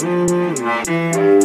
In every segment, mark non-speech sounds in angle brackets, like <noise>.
Mm-hmm.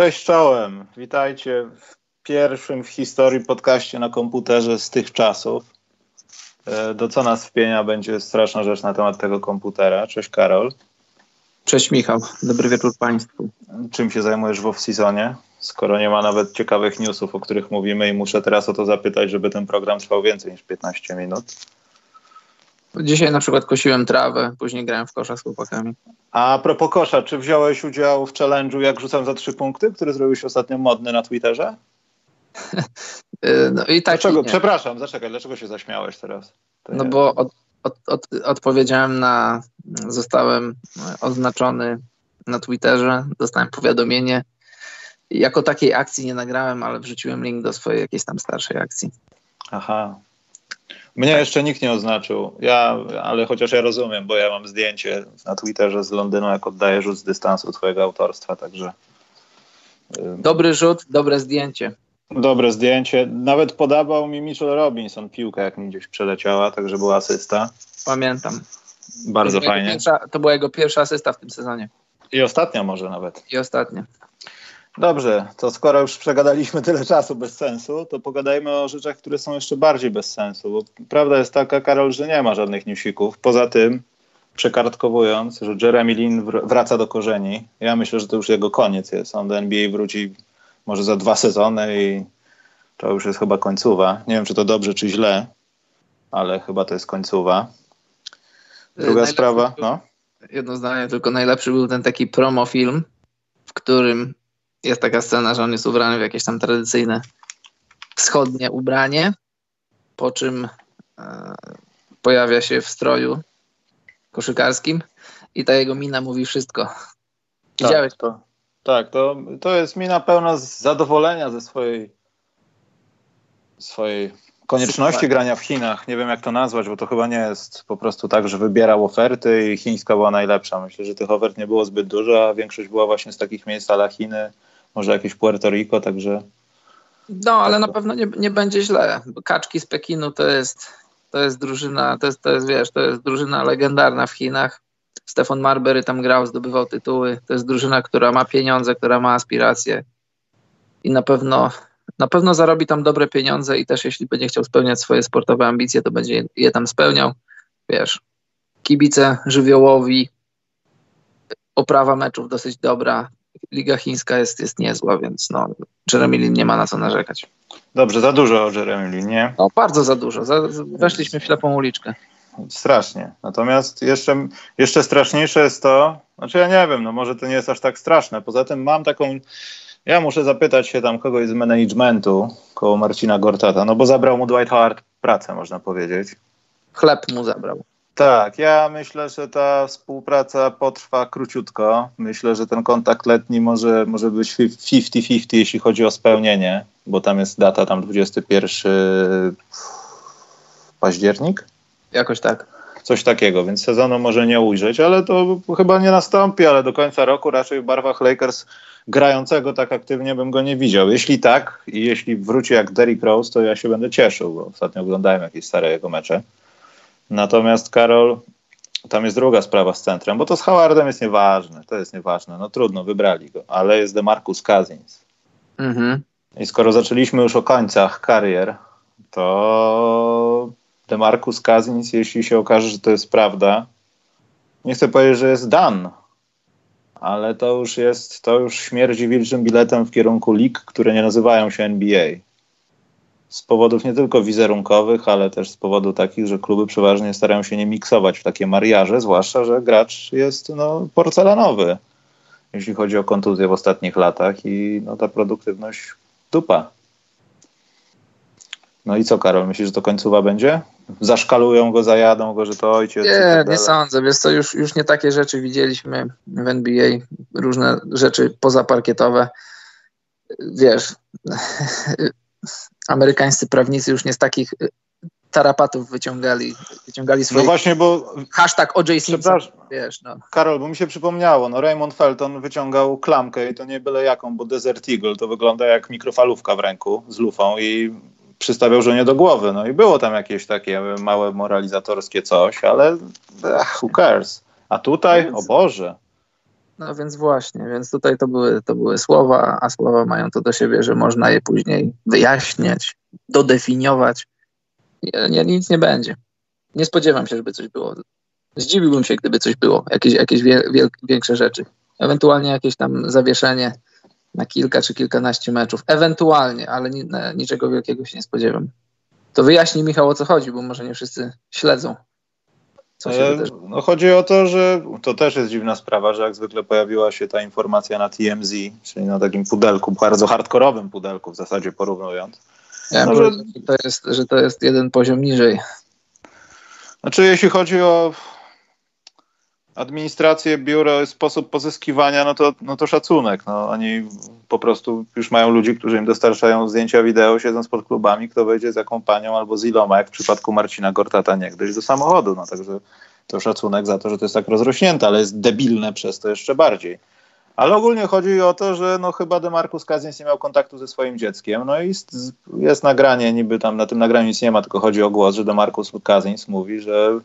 Cześć czołem. Witajcie w pierwszym w historii podcaście na komputerze z tych czasów. E, do co nas wpienia będzie straszna rzecz na temat tego komputera. Cześć Karol. Cześć Michał. Dobry wieczór Państwu. Czym się zajmujesz w off-seasonie? Skoro nie ma nawet ciekawych newsów, o których mówimy i muszę teraz o to zapytać, żeby ten program trwał więcej niż 15 minut. Dzisiaj na przykład kosiłem trawę, później grałem w kosza z chłopakami. A propos kosza, czy wziąłeś udział w challenge'u jak rzucam za trzy punkty, który zrobił się ostatnio modny na Twitterze? <laughs> no i tak. Dlaczego? Przepraszam, zaczekaj, dlaczego się zaśmiałeś teraz? To no bo od, od, od, odpowiedziałem na, zostałem oznaczony na Twitterze, dostałem powiadomienie. Jako takiej akcji nie nagrałem, ale wrzuciłem link do swojej jakiejś tam starszej akcji. Aha, mnie jeszcze nikt nie oznaczył, ja, ale chociaż ja rozumiem, bo ja mam zdjęcie na Twitterze z Londynu, jak oddaję rzut z dystansu twojego autorstwa, także... Dobry rzut, dobre zdjęcie. Dobre zdjęcie. Nawet podawał mi Mitchell Robinson piłkę, jak mi gdzieś przeleciała, także była asysta. Pamiętam. Bardzo to fajnie. Pierwsza, to była jego pierwsza asysta w tym sezonie. I ostatnia może nawet. I ostatnia. Dobrze, to skoro już przegadaliśmy tyle czasu bez sensu, to pogadajmy o rzeczach, które są jeszcze bardziej bez sensu. Bo prawda jest taka, Karol, że nie ma żadnych newsików. Poza tym, przekartkowując, że Jeremy Lin wraca do korzeni. Ja myślę, że to już jego koniec jest. On do NBA wróci może za dwa sezony i to już jest chyba końcowa. Nie wiem, czy to dobrze, czy źle, ale chyba to jest końcowa. Druga najlepszy sprawa, był, no. Jedno zdanie, tylko najlepszy był ten taki promo film, w którym jest taka scena, że on jest ubrany w jakieś tam tradycyjne wschodnie ubranie, po czym e, pojawia się w stroju koszykarskim i ta jego mina mówi wszystko. Widziałeś tak, to? Tak, to, to jest mina pełna zadowolenia ze swojej swojej konieczności Super. grania w Chinach. Nie wiem, jak to nazwać, bo to chyba nie jest po prostu tak, że wybierał oferty i chińska była najlepsza. Myślę, że tych ofert nie było zbyt dużo, a większość była właśnie z takich miejsc ale Chiny, może jakieś Puerto Rico, także... No, ale na pewno nie, nie będzie źle. Kaczki z Pekinu to jest, to jest drużyna, to jest, to jest, wiesz, to jest drużyna legendarna w Chinach. Stefan Marbury tam grał, zdobywał tytuły. To jest drużyna, która ma pieniądze, która ma aspiracje i na pewno, na pewno zarobi tam dobre pieniądze i też jeśli będzie chciał spełniać swoje sportowe ambicje, to będzie je tam spełniał. Wiesz, kibice żywiołowi, oprawa meczów dosyć dobra, liga chińska jest, jest niezła, więc no, Jeremy Lin nie ma na co narzekać. Dobrze, za dużo o Jeremy Lin, nie? No, bardzo za dużo. Za, weszliśmy w ślepą uliczkę. Strasznie. Natomiast jeszcze, jeszcze straszniejsze jest to, znaczy ja nie wiem, no może to nie jest aż tak straszne. Poza tym mam taką, ja muszę zapytać się tam kogoś z managementu koło Marcina Gortata, no bo zabrał mu Dwight Howard pracę, można powiedzieć. Chleb mu zabrał. Tak, ja myślę, że ta współpraca potrwa króciutko. Myślę, że ten kontakt letni może, może być 50-50, jeśli chodzi o spełnienie, bo tam jest data tam 21 październik. Jakoś tak. Coś takiego, więc sezonu może nie ujrzeć, ale to chyba nie nastąpi, ale do końca roku raczej w barwach Lakers grającego tak aktywnie bym go nie widział. Jeśli tak i jeśli wróci jak Derrick Rose, to ja się będę cieszył, bo ostatnio oglądałem jakieś stare jego mecze. Natomiast Karol, tam jest druga sprawa z centrem, bo to z Howardem jest nieważne, to jest nieważne, no trudno, wybrali go, ale jest DeMarcus Cousins. Mhm. I skoro zaczęliśmy już o końcach karier, to DeMarcus Cousins, jeśli się okaże, że to jest prawda, nie chcę powiedzieć, że jest dan, ale to już jest, to już śmierdzi wilczym biletem w kierunku lig, które nie nazywają się NBA. Z powodów nie tylko wizerunkowych, ale też z powodu takich, że kluby przeważnie starają się nie miksować w takie mariaże, zwłaszcza, że gracz jest no, porcelanowy, jeśli chodzi o kontuzję w ostatnich latach i no, ta produktywność dupa. No i co, Karol, myślisz, że to końcowa będzie? Zaszkalują go, zajadą go, że to ojciec. Nie, nie sądzę. Wiesz co, już, już nie takie rzeczy widzieliśmy w NBA, różne rzeczy pozaparkietowe. Wiesz, amerykańscy prawnicy już nie z takich tarapatów wyciągali, wyciągali swoje... No właśnie, bo... Hashtag OJ Simpson, wiesz, no. Karol, bo mi się przypomniało, no Raymond Felton wyciągał klamkę i to nie byle jaką, bo Desert Eagle to wygląda jak mikrofalówka w ręku z lufą i przystawiał żonie do głowy. No i było tam jakieś takie małe moralizatorskie coś, ale ach, who cares? A tutaj, więc, o Boże. No więc właśnie, więc tutaj to były, to były słowa, a słowa mają to do siebie, że można je później wyjaśniać, dodefiniować. Nie, nic nie będzie. Nie spodziewam się, żeby coś było. Zdziwiłbym się, gdyby coś było, jakieś, jakieś większe rzeczy. Ewentualnie jakieś tam zawieszenie na kilka czy kilkanaście meczów. Ewentualnie, ale ni niczego wielkiego się nie spodziewam. To wyjaśnij Michał o co chodzi, bo może nie wszyscy śledzą. Co się e, no chodzi o to, że to też jest dziwna sprawa, że jak zwykle pojawiła się ta informacja na TMZ, czyli na takim pudelku, bardzo hardkorowym pudelku w zasadzie porównując. Ja no, że, to jest, że to jest jeden poziom niżej. Znaczy jeśli chodzi o administrację, biuro, sposób pozyskiwania, no to, no to szacunek. No, oni po prostu już mają ludzi, którzy im dostarczają zdjęcia wideo, siedząc pod klubami, kto wejdzie z jaką panią albo z iloma, jak w przypadku Marcina Gortata niegdyś, do samochodu. No, także to szacunek za to, że to jest tak rozrośnięte, ale jest debilne przez to jeszcze bardziej. Ale ogólnie chodzi o to, że no chyba DeMarcus Cousins nie miał kontaktu ze swoim dzieckiem. No i jest, jest nagranie, niby tam na tym nagraniu nic nie ma, tylko chodzi o głos, że DeMarcus Cousins mówi, że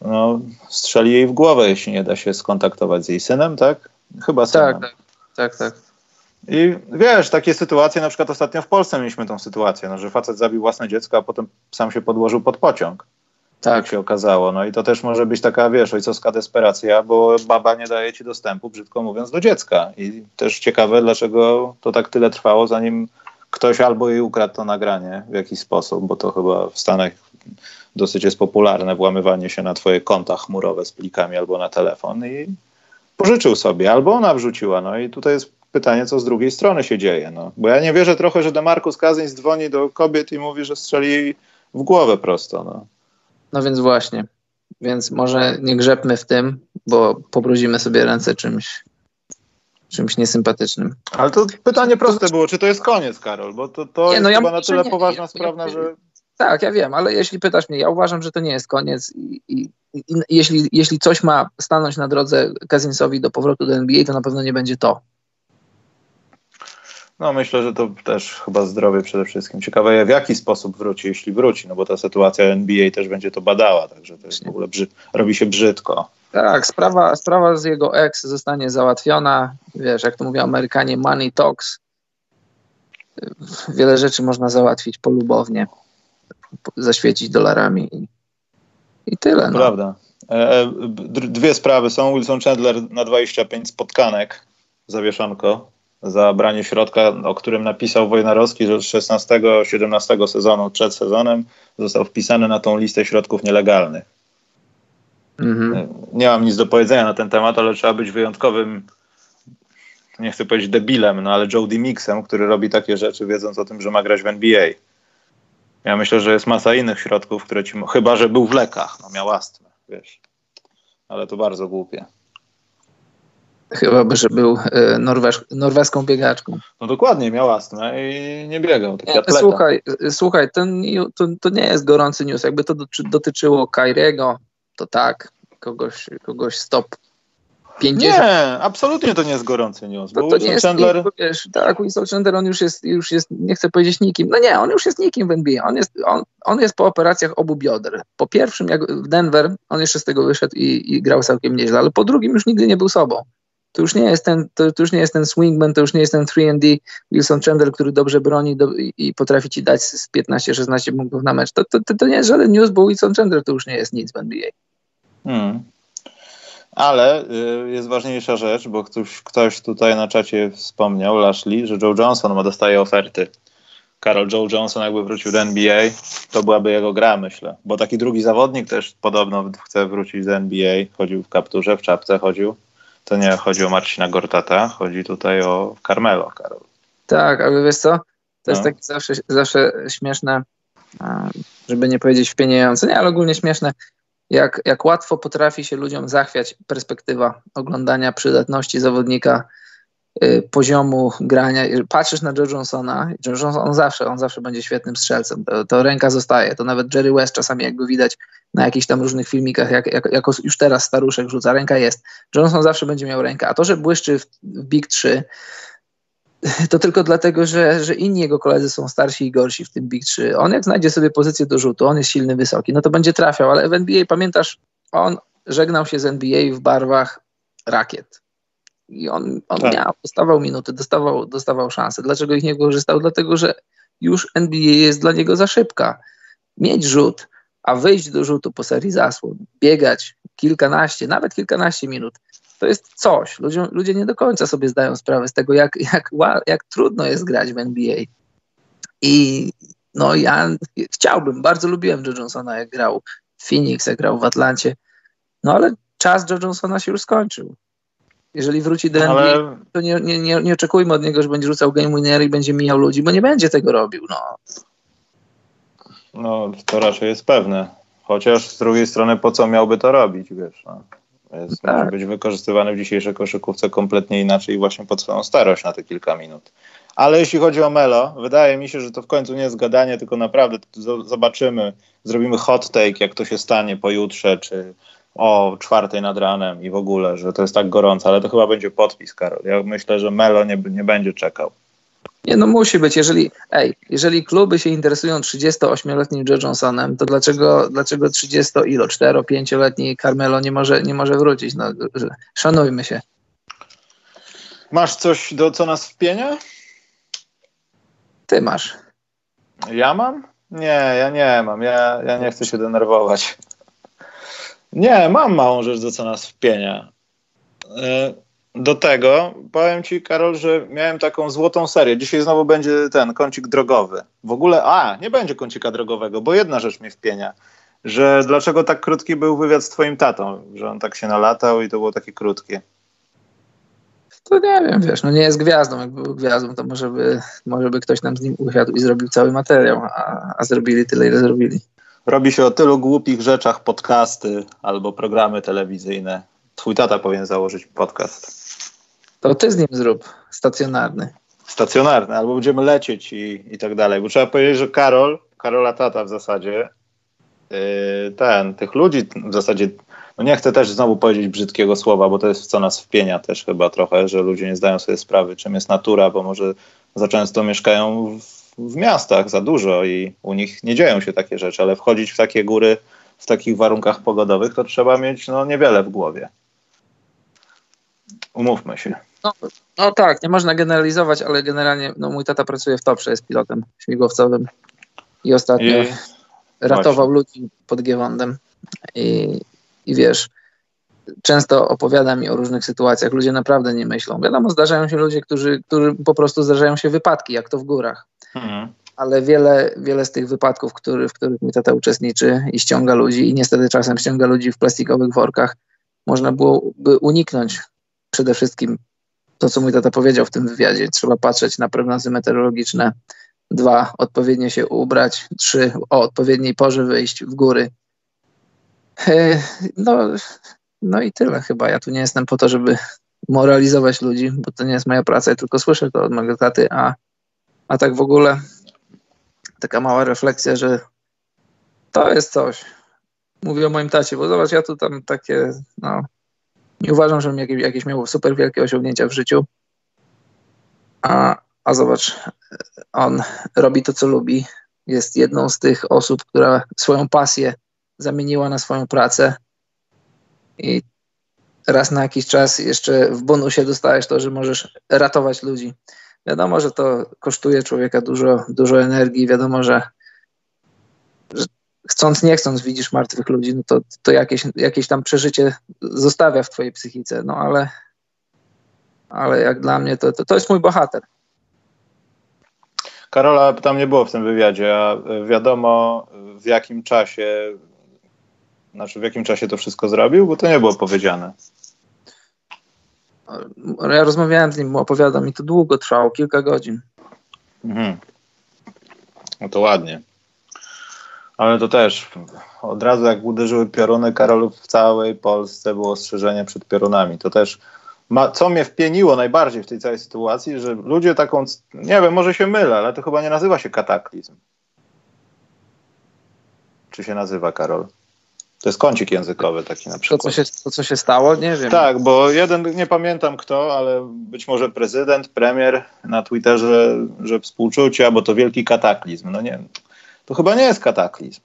no, strzeli jej w głowę, jeśli nie da się skontaktować z jej synem, tak? Chyba synem. Tak, tak, tak. I wiesz, takie sytuacje, na przykład ostatnio w Polsce mieliśmy tą sytuację, no, że facet zabił własne dziecko, a potem sam się podłożył pod pociąg. Tak. Jak się okazało. No i to też może być taka, wiesz, ojcowska desperacja, bo baba nie daje ci dostępu, brzydko mówiąc, do dziecka. I też ciekawe, dlaczego to tak tyle trwało, zanim ktoś albo jej ukradł to nagranie w jakiś sposób, bo to chyba w Stanach dosyć jest popularne włamywanie się na twoje konta chmurowe z plikami albo na telefon i pożyczył sobie, albo ona wrzuciła. No i tutaj jest pytanie, co z drugiej strony się dzieje. No. Bo ja nie wierzę trochę, że Demarcus Cousins dzwoni do kobiet i mówi, że strzeli jej w głowę prosto. No, no więc właśnie. Więc może nie grzebmy w tym, bo pobrudzimy sobie ręce czymś, czymś niesympatycznym. Ale to pytanie proste było, czy to jest koniec, Karol? Bo to, to nie, no jest ja chyba na tyle nie, poważna ja, sprawa, że... Tak, ja wiem, ale jeśli pytasz mnie, ja uważam, że to nie jest koniec i, i, i jeśli, jeśli coś ma stanąć na drodze Kazinsowi do powrotu do NBA, to na pewno nie będzie to. No myślę, że to też chyba zdrowie przede wszystkim. Ciekawe w jaki sposób wróci, jeśli wróci, no bo ta sytuacja NBA też będzie to badała, także to jest w ogóle brzy- robi się brzydko. Tak, sprawa, sprawa z jego ex zostanie załatwiona. Wiesz, jak to mówią Amerykanie, money talks. Wiele rzeczy można załatwić polubownie zaświecić dolarami i, i tyle. No. Prawda. E, e dwie sprawy są. Wilson Chandler na 25 spotkanek, zawieszanko, za branie środka, o którym napisał Wojnarowski, że 16-17 sezonu, przed sezonem, został wpisany na tą listę środków nielegalnych. Mhm. E, nie mam nic do powiedzenia na ten temat, ale trzeba być wyjątkowym, nie chcę powiedzieć debilem, no ale Joe Mixem, który robi takie rzeczy, wiedząc o tym, że ma grać w NBA. Ja myślę, że jest masa innych środków, które ci. Chyba, że był w lekach, no miał astmę, wiesz. Ale to bardzo głupie. Chyba, by, że był e, norweż, norweską biegaczką. No dokładnie, miał astmę i nie biegał. Nie, słuchaj, słuchaj ten, to, to nie jest gorący news. Jakby to dotyczyło Kairiego, to tak, kogoś, kogoś stop 50... Nie, absolutnie to nie jest gorący news. To, to nie jest Chandler... Wiesz, tak, Wilson Chandler, on już jest, już jest, nie chcę powiedzieć nikim, no nie, on już jest nikim w NBA, on jest, on, on jest po operacjach obu bioder. Po pierwszym, jak w Denver, on jeszcze z tego wyszedł i, i grał całkiem nieźle, ale po drugim już nigdy nie był sobą. To już nie jest ten, to, to już nie jest ten swingman, to już nie jest ten 3D Wilson Chandler, który dobrze broni do, i, i, potrafi ci dać z 15-16 punktów na mecz. To, to, to, nie jest żaden news, bo Wilson Chandler to już nie jest nic w NBA. Hmm. Ale y, jest ważniejsza rzecz, bo ktoś, ktoś tutaj na czacie wspomniał, Lashley, że Joe Johnson ma dostaje oferty. Karol Joe Johnson jakby wrócił do NBA, to byłaby jego gra, myślę. Bo taki drugi zawodnik też podobno chce wrócić do NBA. Chodził w kapturze, w czapce chodził. To nie chodzi o Marcina Gortata, chodzi tutaj o Carmelo, Karol. Tak, ale wiesz co? To no. jest takie zawsze, zawsze śmieszne, żeby nie powiedzieć wpieniające, nie, ale ogólnie śmieszne, jak, jak łatwo potrafi się ludziom zachwiać perspektywa oglądania przydatności zawodnika, y, poziomu grania. Patrzysz na Joe Johnsona, Johnson on zawsze, on zawsze będzie świetnym strzelcem, to, to, ręka zostaje, to nawet Jerry West czasami jakby widać na jakichś tam różnych filmikach, jak, jak, jako już teraz staruszek rzuca, ręka jest. Johnson zawsze będzie miał rękę, a to, że błyszczy w, w Big 3, <laughs> to tylko dlatego, że, że inni jego koledzy są starsi i gorsi w tym Big 3. On jak znajdzie sobie pozycję do rzutu, on jest silny, wysoki, no to będzie trafiał, ale w NBA pamiętasz, on żegnał się z NBA w barwach rakiet. I on, on tak. miał, dostawał minuty, dostawał, dostawał szanse. Dlaczego ich nie korzystał? Dlatego, że już NBA jest dla niego za szybka. Mieć rzut, a wyjść do rzutu po serii zasłon, biegać kilkanaście, nawet kilkanaście minut, to jest coś. Ludzie, ludzie nie do końca sobie zdają sprawę z tego, jak, jak, jak trudno jest grać w NBA. I no ja chciałbym, bardzo lubiłem Joe Johnsona, jak grał w Phoenix, jak grał w Atlancie. No ale czas Joe Johnsona się już skończył. Jeżeli wróci do NBA, ale... to nie, nie, nie, nie oczekujmy od niego, że będzie rzucał game winner i będzie mijał ludzi, bo nie będzie tego robił. No. no, to raczej jest pewne. Chociaż z drugiej strony, po co miałby to robić, wiesz? No. Jest, tak. Może być wykorzystywany w dzisiejszej koszykówce kompletnie inaczej właśnie pod swoją starość na te kilka minut. Ale jeśli chodzi o Melo, wydaje mi się, że to w końcu nie jest gadanie, tylko naprawdę zobaczymy, zrobimy hot take, jak to się stanie pojutrze, czy o czwartej nad ranem i w ogóle, że to jest tak gorąco, ale to chyba będzie podpis, Karol. Ja myślę, że Melo nie, nie będzie czekał. Nie, no musi być. Jeżeli, ej, jeżeli kluby się interesują 38-letnim Joe Johnsonem, to dlaczego, dlaczego 30 ilo, 4-5-letni Carmelo nie może, nie może wrócić? No, szanujmy się. Masz coś, do co nas wpienia? Ty masz. Ja mam? Nie, ja nie mam. Ja, ja nie chcę się denerwować. Nie, mam małą rzecz, do co nas wpienia. Y do tego powiem ci, Karol, że miałem taką złotą serię. Dzisiaj znowu będzie ten kącik drogowy. W ogóle, a, nie będzie kącika drogowego, bo jedna rzecz mnie wpienia, że dlaczego tak krótki był wywiad z twoim tatą, że on tak się nalatał i to było takie krótkie. To nie wiem, wiesz, no nie jest gwiazdą. Jakby był gwiazdą, to może by, może by ktoś nam z nim usiadł i zrobił cały materiał, a, a zrobili tyle, ile zrobili. Robi się o tylu głupich rzeczach podcasty albo programy telewizyjne. Twój tata powinien założyć podcast. To ty z nim zrób stacjonarny. Stacjonarny, albo będziemy lecieć i, i tak dalej. Bo trzeba powiedzieć, że Karol, Karola tata w zasadzie, yy, ten, tych ludzi w zasadzie, no nie chcę też znowu powiedzieć brzydkiego słowa, bo to jest co nas wpienia też chyba trochę, że ludzie nie zdają sobie sprawy, czym jest natura, bo może za często mieszkają w, w miastach za dużo i u nich nie dzieją się takie rzeczy, ale wchodzić w takie góry w takich warunkach pogodowych, to trzeba mieć no, niewiele w głowie. Umówmy się. No, no tak, nie można generalizować, ale generalnie no, mój tata pracuje w Toprze, jest pilotem śmigłowcowym i ostatnio I... ratował Właśnie. ludzi pod Giewondem. I, I wiesz, często opowiada mi o różnych sytuacjach. Ludzie naprawdę nie myślą. Wiadomo, zdarzają się ludzie, którzy, którzy po prostu zdarzają się wypadki, jak to w górach. Mhm. Ale wiele, wiele z tych wypadków, który, w których mój tata uczestniczy i ściąga ludzi, i niestety czasem ściąga ludzi w plastikowych workach, można byłoby uniknąć przede wszystkim to, co mój tata powiedział w tym wywiadzie. Trzeba patrzeć na prognozy meteorologiczne. Dwa, odpowiednio się ubrać. Trzy, o odpowiedniej porze wyjść w góry. E, no, no i tyle chyba. Ja tu nie jestem po to, żeby moralizować ludzi, bo to nie jest moja praca. Ja tylko słyszę to od mojego taty, a, a tak w ogóle taka mała refleksja, że to jest coś. Mówię o moim tacie, bo zobacz, ja tu tam takie, no, nie uważam, że jakieś, jakieś miał super wielkie osiągnięcia w życiu. A, a zobacz, on robi to, co lubi. Jest jedną z tych osób, która swoją pasję zamieniła na swoją pracę. I raz na jakiś czas jeszcze w bonusie dostajesz to, że możesz ratować ludzi. Wiadomo, że to kosztuje człowieka dużo, dużo energii, wiadomo, że, że chcąc, nie chcąc widzisz martwych ludzi, no to, to jakieś, jakieś tam przeżycie zostawia w twojej psychice, no ale, ale jak dla mnie to, to, to jest mój bohater. Karola tam nie było w tym wywiadzie, a wiadomo w jakim czasie, znaczy w jakim czasie to wszystko zrobił, bo to nie było powiedziane. Ja rozmawiałem z nim, opowiada mi to długo trwało, kilka godzin. Mhm. No to ładnie. Ale to też od razu jak uderzyły pioruny, Karolu w całej Polsce było ostrzeżenie przed piorunami. To też ma, co mnie wpieniło najbardziej w tej całej sytuacji, że ludzie taką, nie wiem, może się mylę, ale to chyba nie nazywa się kataklizm. Czy się nazywa, Karol? To jest kącik językowy taki na przykład. To, co się, to, co się stało? Nie wiem. Tak, bo jeden, nie pamiętam kto, ale być może prezydent, premier na Twitterze, że współczucia, bo to wielki kataklizm. No nie, to chyba nie jest kataklizm.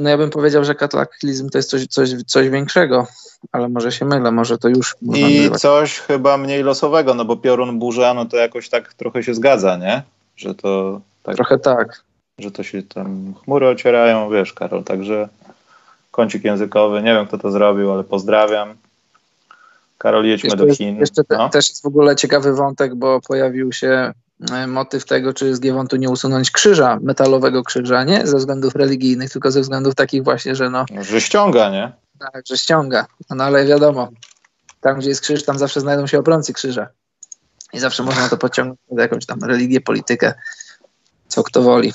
No ja bym powiedział, że kataklizm to jest coś, coś, coś większego, ale może się mylę, może to już I coś chyba mniej losowego, no bo piorun burza, no to jakoś tak trochę się zgadza, nie? Że to... Tak, trochę tak. Że to się tam chmury ocierają, wiesz Karol, także kącik językowy, nie wiem kto to zrobił, ale pozdrawiam. Karol, jedźmy jeszcze do Chin. jeszcze te, no. też jest w ogóle ciekawy wątek, bo pojawił się motyw tego, czy z Giewontu nie usunąć krzyża, metalowego krzyża, nie ze względów religijnych, tylko ze względów takich właśnie, że no... Że ściąga, nie? Tak, że ściąga. No ale wiadomo, tam gdzie jest krzyż, tam zawsze znajdą się obrońcy krzyża. I zawsze można to pociągnąć do jakąś tam religię, politykę, co kto woli.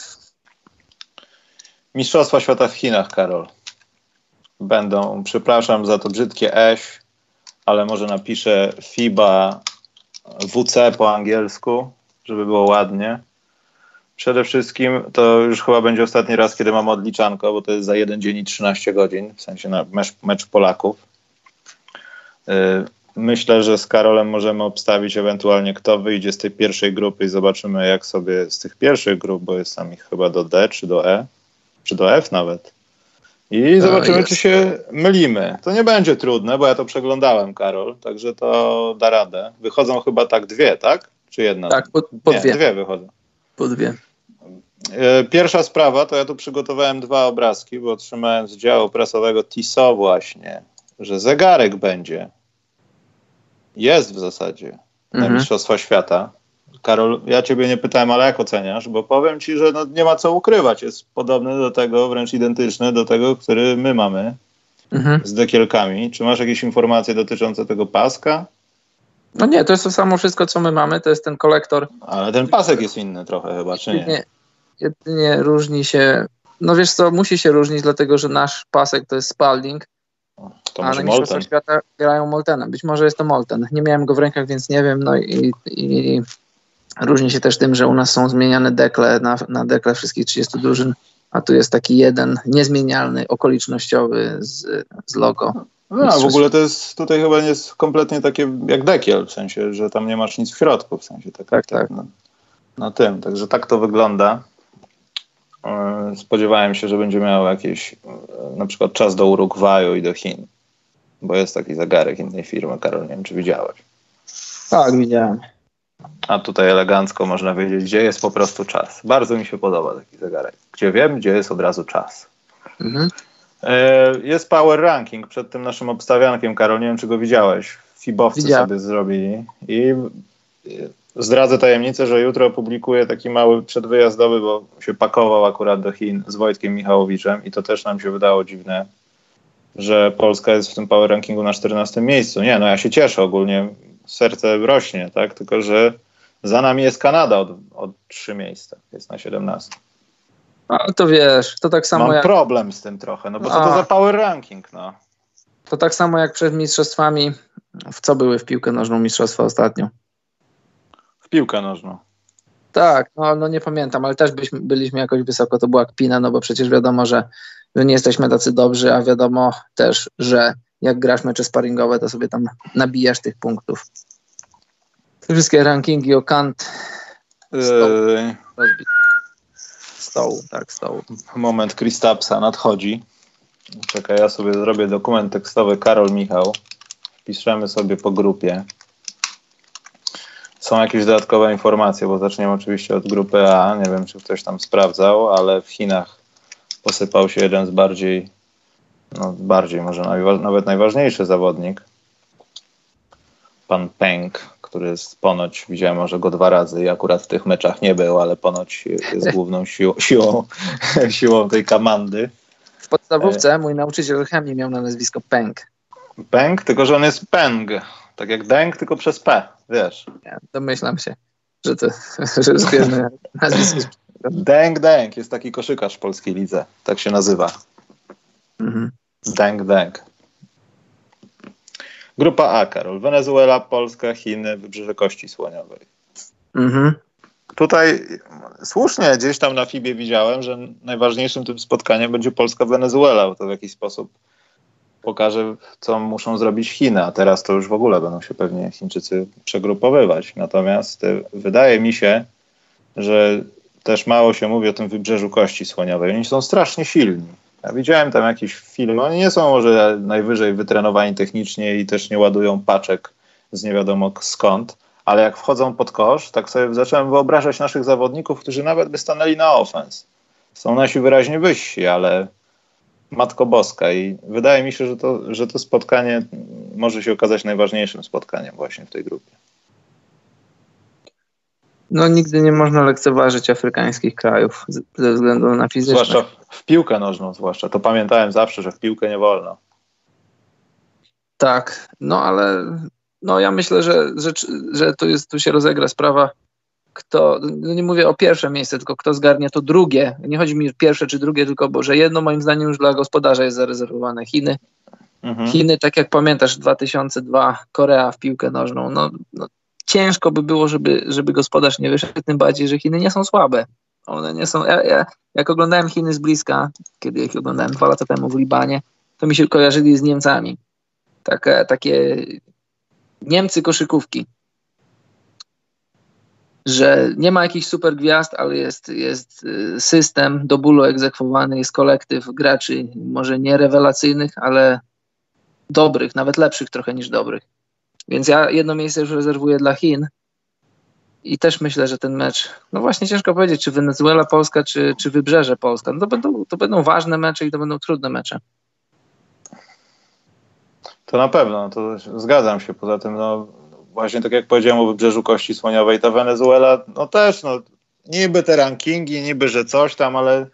Mistrzostwa Świata w Chinach, Karol będą, przepraszam za to brzydkie eś, ale może napiszę FIBA WC po angielsku, żeby było ładnie. Przede wszystkim to już chyba będzie ostatni raz, kiedy mam odliczanko, bo to jest za jeden dzień i 13 godzin, w sensie na mecz, mecz Polaków. Y, myślę, że z Karolem możemy obstawić ewentualnie kto wyjdzie z tej pierwszej grupy i zobaczymy jak sobie z tych pierwszych grup, bo jest tam ich chyba do D czy do E, czy do F nawet i zobaczymy, czy się mylimy. To nie będzie trudne, bo ja to przeglądałem, Karol, także to da radę. Wychodzą chyba tak dwie, tak? Czy jedna? Tak, po, po nie, dwie. Dwie wychodzą. Po dwie. E, pierwsza sprawa, to ja tu przygotowałem dwa obrazki, bo otrzymałem z działu prasowego TISO właśnie, że zegarek będzie. Jest w zasadzie na mhm. Mistrzostwa Świata. Karol, ja ciebie nie pytałem, ale jak oceniasz? Bo powiem ci, że no nie ma co ukrywać. Jest podobny do tego, wręcz identyczny do tego, który my mamy mhm. z dekielkami. Czy masz jakieś informacje dotyczące tego paska? No nie, to jest to samo wszystko, co my mamy. To jest ten kolektor. Ale ten pasek jest inny trochę chyba, czy nie? Jedynie, jedynie różni się. No wiesz co, musi się różnić, dlatego że nasz pasek to jest Spalding. To a na Mistrzostwach Świata grają Moltenem. Być może jest to Molten. Nie miałem go w rękach, więc nie wiem. No i, i Różni się też tym, że u nas są zmieniane dekle na, na dekle wszystkich 30 drużyn, a tu jest taki jeden niezmienialny, okolicznościowy z, z logo. No, a w ogóle to jest tutaj chyba jest kompletnie takie jak dekiel, w sensie, że tam nie masz nic w środku, w sensie tak, tak, tak, tak. Na, na tym. Także tak to wygląda. E, spodziewałem się, że będzie miał jakiś e, na przykład czas do Urugwaju i do Chin, bo jest taki zegarek innej firmy, Karol, nie wiem czy widziałeś. Tak, widziałem. A tutaj elegancko można wiedzieć, gdzie jest po prostu czas. Bardzo mi się podoba taki zegarek. Gdzie wiem, gdzie jest od razu czas. Mhm. E, jest power ranking przed tym naszym obstawiankiem, Karol. Nie wiem, czy go widziałeś. Fibowcy Widziałem. sobie zrobili. I zdradzę tajemnicę, że jutro opublikuję taki mały przedwyjazdowy, bo się pakował akurat do Chin z Wojtkiem Michałowiczem i to też nam się wydało dziwne, że Polska jest w tym power rankingu na 14 miejscu. Nie, no ja się cieszę ogólnie serce rośnie, tak? Tylko, że za nami jest Kanada od, od trzy miejsca, jest na 17. A to wiesz, to tak samo Mam jak... problem z tym trochę, no bo co to za power ranking, no? To tak samo jak przed mistrzostwami, w co były w piłkę nożną mistrzostwa ostatnio? W piłkę nożną. Tak, no, no nie pamiętam, ale też byliśmy, byliśmy jakoś wysoko, to była kpina, no bo przecież wiadomo, że, że nie jesteśmy tacy dobrzy, a wiadomo też, że jak grasz mecze sparingowe, to sobie tam nabijasz tych punktów. Wszystkie rankingi o kant yy. Stołu, tak, stołu. Moment Kristapsa nadchodzi. Czekaj, ja sobie zrobię dokument tekstowy Karol Michał. Piszemy sobie po grupie. Są jakieś dodatkowe informacje, bo zaczniemy oczywiście od grupy A. Nie wiem, czy ktoś tam sprawdzał, ale w Chinach posypał się jeden z bardziej, no bardziej może nawet najważniejszy zawodnik, pan Peng, który jest ponoć, widziałem może go dwa razy i akurat w tych meczach nie był, ale ponoć jest <laughs> główną siłą, siłą, siłą tej komandy. W podstawówce mój nauczyciel chemii miał na nazwisko Peng. Peng, tylko że on jest Peng. Tak jak Deng, tylko przez P, wiesz. Ja domyślam się, że to <laughs> że zbieżne nazwisko. Deng Deng jest taki koszykarz w polskiej lidze. Tak się nazywa. Mhm. Deng Deng. Grupa A, Karol. Wenezuela, Polska, Chiny, Wybrzeże Kości Słoniowej. Mhm. Tutaj słusznie gdzieś tam na FIBie widziałem, że najważniejszym tym spotkaniem będzie Polska-Wenezuela, bo to w jakiś sposób pokaże, co muszą zrobić Chiny, a teraz to już w ogóle będą się pewnie Chińczycy przegrupowywać. Natomiast y, wydaje mi się, że też mało się mówi o tym wybrzeżu Kości Słoniowej. Oni są strasznie silni. Ja widziałem tam jakiś film. Oni nie są może najwyżej wytrenowani technicznie i też nie ładują paczek z nie wiadomo skąd, ale jak wchodzą pod kosz, tak sobie zacząłem wyobrażać naszych zawodników, którzy nawet by stanęli na ofens. Są nasi wyraźnie wyżsi, ale Matko Boska i wydaje mi się, że to, że to spotkanie może się okazać najważniejszym spotkaniem właśnie w tej grupie. No nigdy nie można lekceważyć afrykańskich krajów ze względu na fizyczność. Zwłaszcza w piłkę nożną, zwłaszcza. To pamiętałem zawsze, że w piłkę nie wolno. Tak, no ale no ja myślę, że, że, że tu, jest, tu się rozegra sprawa, kto, no nie mówię o pierwsze miejsce, tylko kto zgarnie to drugie. Nie chodzi mi o pierwsze czy drugie, tylko bo że jedno moim zdaniem już dla gospodarza jest zarezerwowane. Chiny. Mhm. Chiny, tak jak pamiętasz, 2002 Korea w piłkę nożną. No, no ciężko by było, żeby, żeby gospodarz nie wyszedł, tym bardziej, że Chiny nie są słabe. One nie są. Ja, ja, jak oglądałem Chiny z bliska, kiedy ich oglądałem dwa lata temu w Libanie, to mi się kojarzyli z Niemcami. Takie, takie Niemcy koszykówki. Że nie ma jakichś super gwiazd, ale jest, jest y, system do bólu egzekwowany, jest kolektyw graczy, może nie rewelacyjnych, ale dobrych, nawet lepszych trochę niż dobrych. Więc ja jedno miejsce już rezerwuję dla Chin. I też myślę, że ten mecz, no właśnie ciężko powiedzieć, czy Wenezuela Polska, czy, czy Wybrzeże Polska. No to będą, to będą ważne mecze i to będą trudne mecze. To na pewno, to zgadzam się. Poza tym, no właśnie tak jak powiedziałem o Wybrzeżu Kości Słoniowej, ta Wenezuela, no też, no niby te rankingi, niby, że coś tam, ale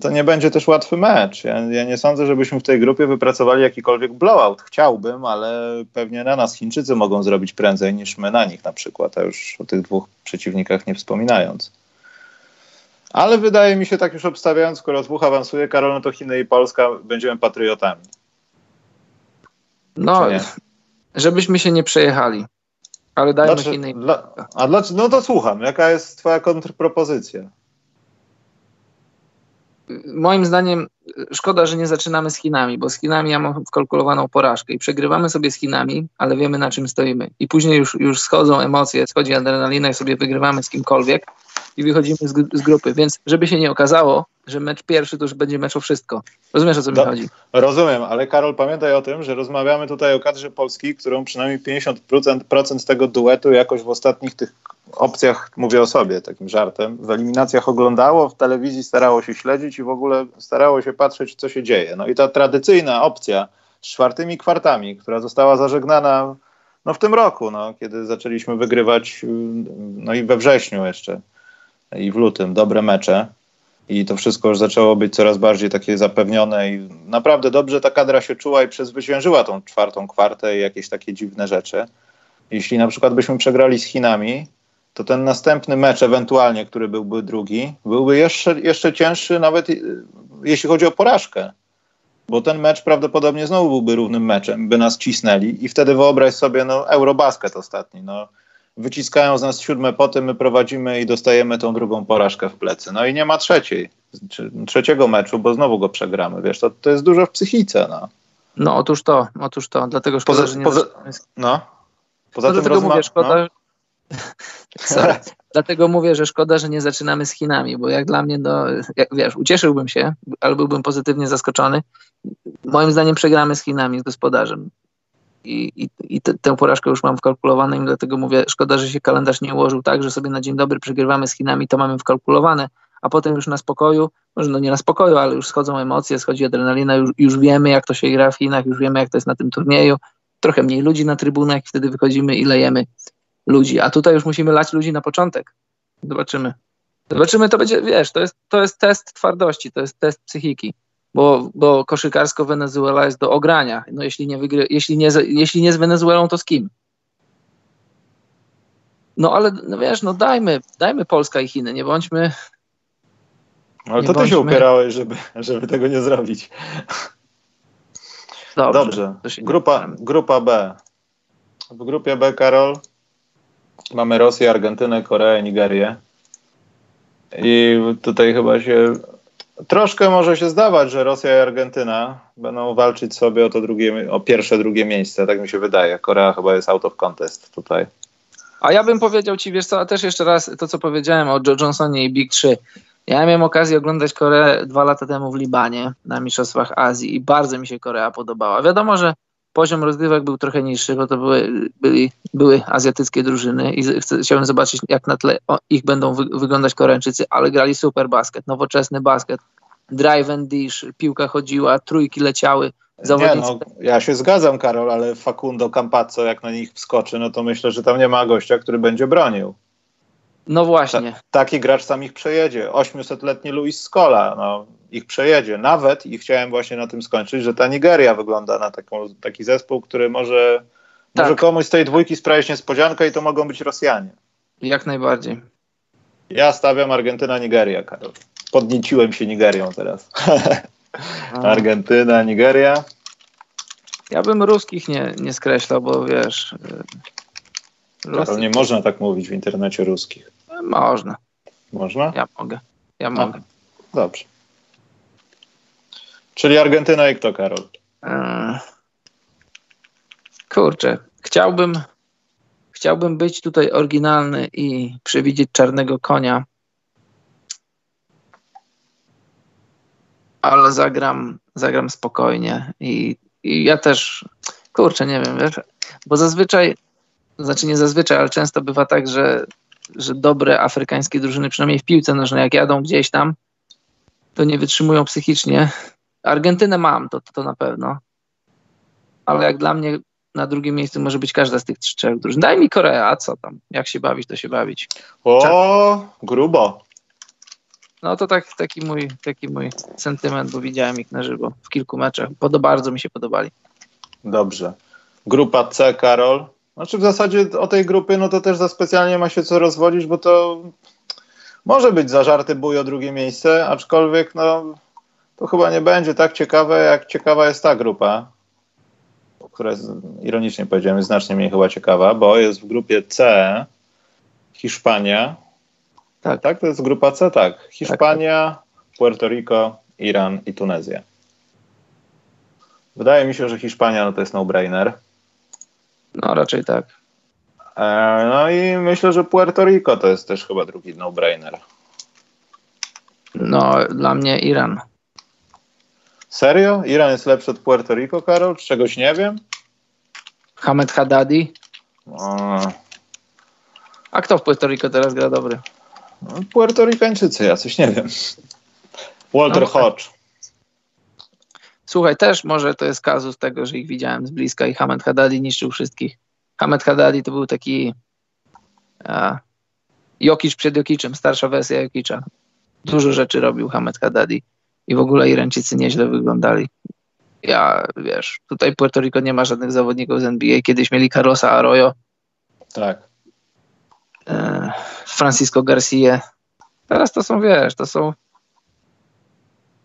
to nie będzie też łatwy mecz. Ja, ja, nie sądzę, żebyśmy w tej grupie wypracowali jakikolwiek blowout. Chciałbym, ale pewnie na nas Chińczycy mogą zrobić prędzej niż my na nich na przykład, a już o tych dwóch przeciwnikach nie wspominając. Ale wydaje mi się, tak już obstawiając, skoro dwóch awansuje, Karol, no to Chiny i Polska będziemy patriotami. No, żebyśmy się nie przejechali. Ale dajmy Dlaczego, Chiny i Polska. A dlaczego? No to słucham. Jaka jest twoja kontrpropozycja? Moim zdaniem szkoda, że nie zaczynamy z Chinami, bo z Chinami ja mam wkalkulowaną porażkę i przegrywamy sobie z Chinami, ale wiemy na czym stoimy. I później już, już schodzą emocje, schodzi adrenalina i sobie wygrywamy z kimkolwiek i wychodzimy z, z grupy. Więc żeby się nie okazało, że mecz pierwszy to już będzie mecz o wszystko. Rozumiesz o co mi Do, chodzi? Rozumiem, ale Karol pamiętaj o tym, że rozmawiamy tutaj o kadrze Polski, którą przynajmniej 50% procent tego duetu jakoś w ostatnich tych opcjach, mówię o sobie takim żartem, w eliminacjach oglądało, w telewizji starało się śledzić i w ogóle starało się patrzeć, co się dzieje. No i ta tradycyjna opcja z czwartymi kwartami, która została zażegnana no, w tym roku, no, kiedy zaczęliśmy wygrywać, no i we wrześniu jeszcze i w lutym dobre mecze i to wszystko już zaczęło być coraz bardziej takie zapewnione i naprawdę dobrze ta kadra się czuła i przezwyciężyła tą czwartą kwartę i jakieś takie dziwne rzeczy. Jeśli na przykład byśmy przegrali z Chinami, to ten następny mecz ewentualnie, który byłby drugi, byłby jeszcze, jeszcze cięższy nawet y, jeśli chodzi o porażkę. Bo ten mecz prawdopodobnie znowu byłby równym meczem, by nas cisnęli i wtedy wyobraź sobie no, Eurobasket ostatni. No, wyciskają z nas siódme poty, my prowadzimy i dostajemy tą drugą porażkę w plecy. No i nie ma trzeciej, trzeciego meczu, bo znowu go przegramy. Wiesz, to, to jest dużo w psychice. No, no otóż to, otóż to. Dlatego szkoda, poza, że nie... Poza, no. Poza no tym dlatego rozma- mówię, szkoda, no. <laughs> Dlatego mówię, że szkoda, że nie zaczynamy z Chinami, bo jak dla mnie, no, jak, wiesz, ucieszyłbym się, ale byłbym pozytywnie zaskoczony. Moim zdaniem przegramy z Chinami, z gospodarzem. I, i, i te, tę porażkę już mam wkalkulowaną i dlatego mówię, szkoda, że się kalendarz nie ułożył tak, że sobie na dzień dobry przegrywamy z Chinami, to mamy wkalkulowane, a potem już na spokoju, może no nie na spokoju, ale już schodzą emocje, schodzi adrenalina, już, już wiemy jak to się gra w Chinach, już wiemy jak to jest na tym turnieju, trochę mniej ludzi na trybunach, wtedy wychodzimy i lejemy ludzi, a tutaj już musimy lać ludzi na początek. Zobaczymy. Zobaczymy, to będzie, wiesz, to jest, to jest test twardości, to jest test psychiki, bo, bo koszykarsko Wenezuela jest do ogrania. No jeśli nie, wygry, jeśli, nie, jeśli nie z Wenezuelą, to z kim? No ale no wiesz, no dajmy, dajmy Polska i Chiny, nie bądźmy. Ale to ty się upierałeś, żeby, żeby tego nie zrobić. Dobrze. Dobrze. Grupa, grupa B. W grupie B, Karol, mamy Rosję, Argentynę, Koreę, Nigerię. I tutaj chyba się troszkę może się zdawać, że Rosja i Argentyna będą walczyć sobie o to drugie, o pierwsze, drugie miejsce, tak mi się wydaje. Korea chyba jest out of contest tutaj. A ja bym powiedział ci, wiesz co, też jeszcze raz to, co powiedziałem o Joe Johnsonie i Big 3. Ja miałem okazję oglądać Koreę dwa lata temu w Libanie na Mistrzostwach Azji i bardzo mi się Korea podobała. Wiadomo, że poziom rozgrywek był trochę niższy, bo to były, byli, były azjatyckie drużyny i chciałem zobaczyć, jak na tle ich będą wy, wyglądać Koreańczycy, ale grali super basket, nowoczesny basket, drive and dish, piłka chodziła, trójki leciały. Zawodnicy... Nie, no, ja się zgadzam, Karol, ale Facundo Campazzo, jak na nich wskoczy, no to myślę, że tam nie ma gościa, który będzie bronił. No właśnie. Ta, taki gracz sam ich przejedzie. 800-letni Luis Scola, no, ich przejedzie. Nawet, i chciałem właśnie na tym skończyć, że ta Nigeria wygląda na taką, taki zespół, który może, tak. może komuś z tej dwójki sprawić niespodziankę i to mogą być Rosjanie. Jak najbardziej. Ja stawiam Argentyna, Nigeria, Karol. Podnieciłem się Nigerią teraz. <laughs> Argentyna, Nigeria. Ja bym ruskich nie, nie skreślał, bo wiesz. Karol, nie można tak mówić w internecie ruskich. Można. Można? Ja mogę. Ja mogę. dobrze. Czyli Argentyna i kto, Karol? Eee, kurczę, chciałbym, chciałbym być tutaj oryginalny i przewidzieć czarnego konia, ale zagram, zagram spokojnie i, i ja też, kurczę, nie wiem, wiesz, bo zazwyczaj, znaczy nie zazwyczaj, ale często bywa tak, że, że dobre afrykańskie drużyny, przynajmniej w piłce nożnej, jak jadą gdzieś tam, to nie wytrzymują psychicznie Argentynę mam, to, to, to na pewno. Ale jak dla mnie na drugim miejscu może być każda z tych trzech drużyn. Daj mi Korea, a co tam? Jak się bawić, to się bawić. O, grubo. No to tak, taki, mój, taki mój sentyment, bo widziałem ich na żywo w kilku meczach. Podo, bardzo mi się podobali. Dobrze. Grupa C, Karol. Znaczy w zasadzie o tej grupie, no to też za specjalnie ma się co rozwodzić, bo to może być zażarty bój o drugie miejsce, aczkolwiek no to chyba nie będzie tak ciekawe, jak ciekawa jest ta grupa, która jest, ironicznie powiedziałem, jest znacznie mniej chyba ciekawa, bo jest w grupie C Hiszpania. Tak, tak to jest grupa C, tak. Hiszpania, tak, tak. Puerto Rico, Iran i Tunezja. Wydaje mi się, że Hiszpania no to jest no-brainer. No raczej tak. E, no i myślę, że Puerto Rico to jest też chyba drugi no-brainer. No, dla mnie Iran. Serio? Iran jest lepszy od Puerto Rico, Karol? Czegoś nie wiem? Hamed Haddadi? A kto w Puerto Rico teraz gra dobry? No, Puertorikańczycy, ja coś nie wiem. Walter no, Hodge. Słuchaj, też może to jest kazus tego, że ich widziałem z bliska i Hamed Haddadi niszczył wszystkich. Hamed Haddadi to był taki a, Jokic przed Jokicem, starsza wersja Jokicza. Dużo rzeczy robił Hamed Haddadi i w ogóle Irańczycy nieźle wyglądali. Ja, wiesz, tutaj Puerto Rico nie ma żadnych zawodników z NBA. Kiedyś mieli Carlosa Arroyo. Tak. E, Francisco Garcia. Teraz to są, wiesz, to są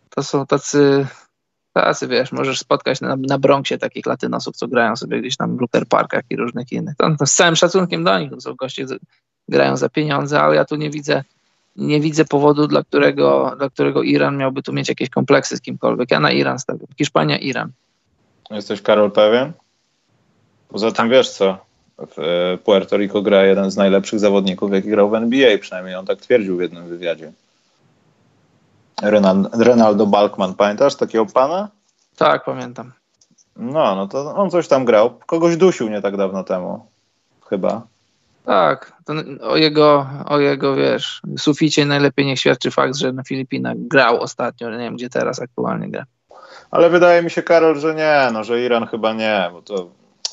to są tacy tacy, wiesz, możesz spotkać na, na Bronxie takich latynosów, co grają sobie gdzieś tam w Luther Parkach i różnych innych. To, to z całym szacunkiem do nich, to są goście, grają za pieniądze, ale ja tu nie widzę nie widzę powodu, dla którego, dla którego Iran miałby tu mieć jakieś kompleksy z kimkolwiek. Ja na Iran stawiam. Hiszpania, Iran. Jesteś, Karol, pewien? Poza tym wiesz co, w e, Puerto Rico gra jeden z najlepszych zawodników, jaki grał w NBA, przynajmniej on tak twierdził w jednym wywiadzie. Renaldo Balkman, pamiętasz takiego pana? Tak, pamiętam. No, no to on coś tam grał. Kogoś dusił nie tak dawno temu. Chyba. Tak, o jego, o jego, wiesz, suficie najlepiej niech świadczy fakt, że na Filipinach grał ostatnio, nie wiem gdzie teraz aktualnie gra. Ale wydaje mi się, Karol, że nie, no, że Iran chyba nie, bo to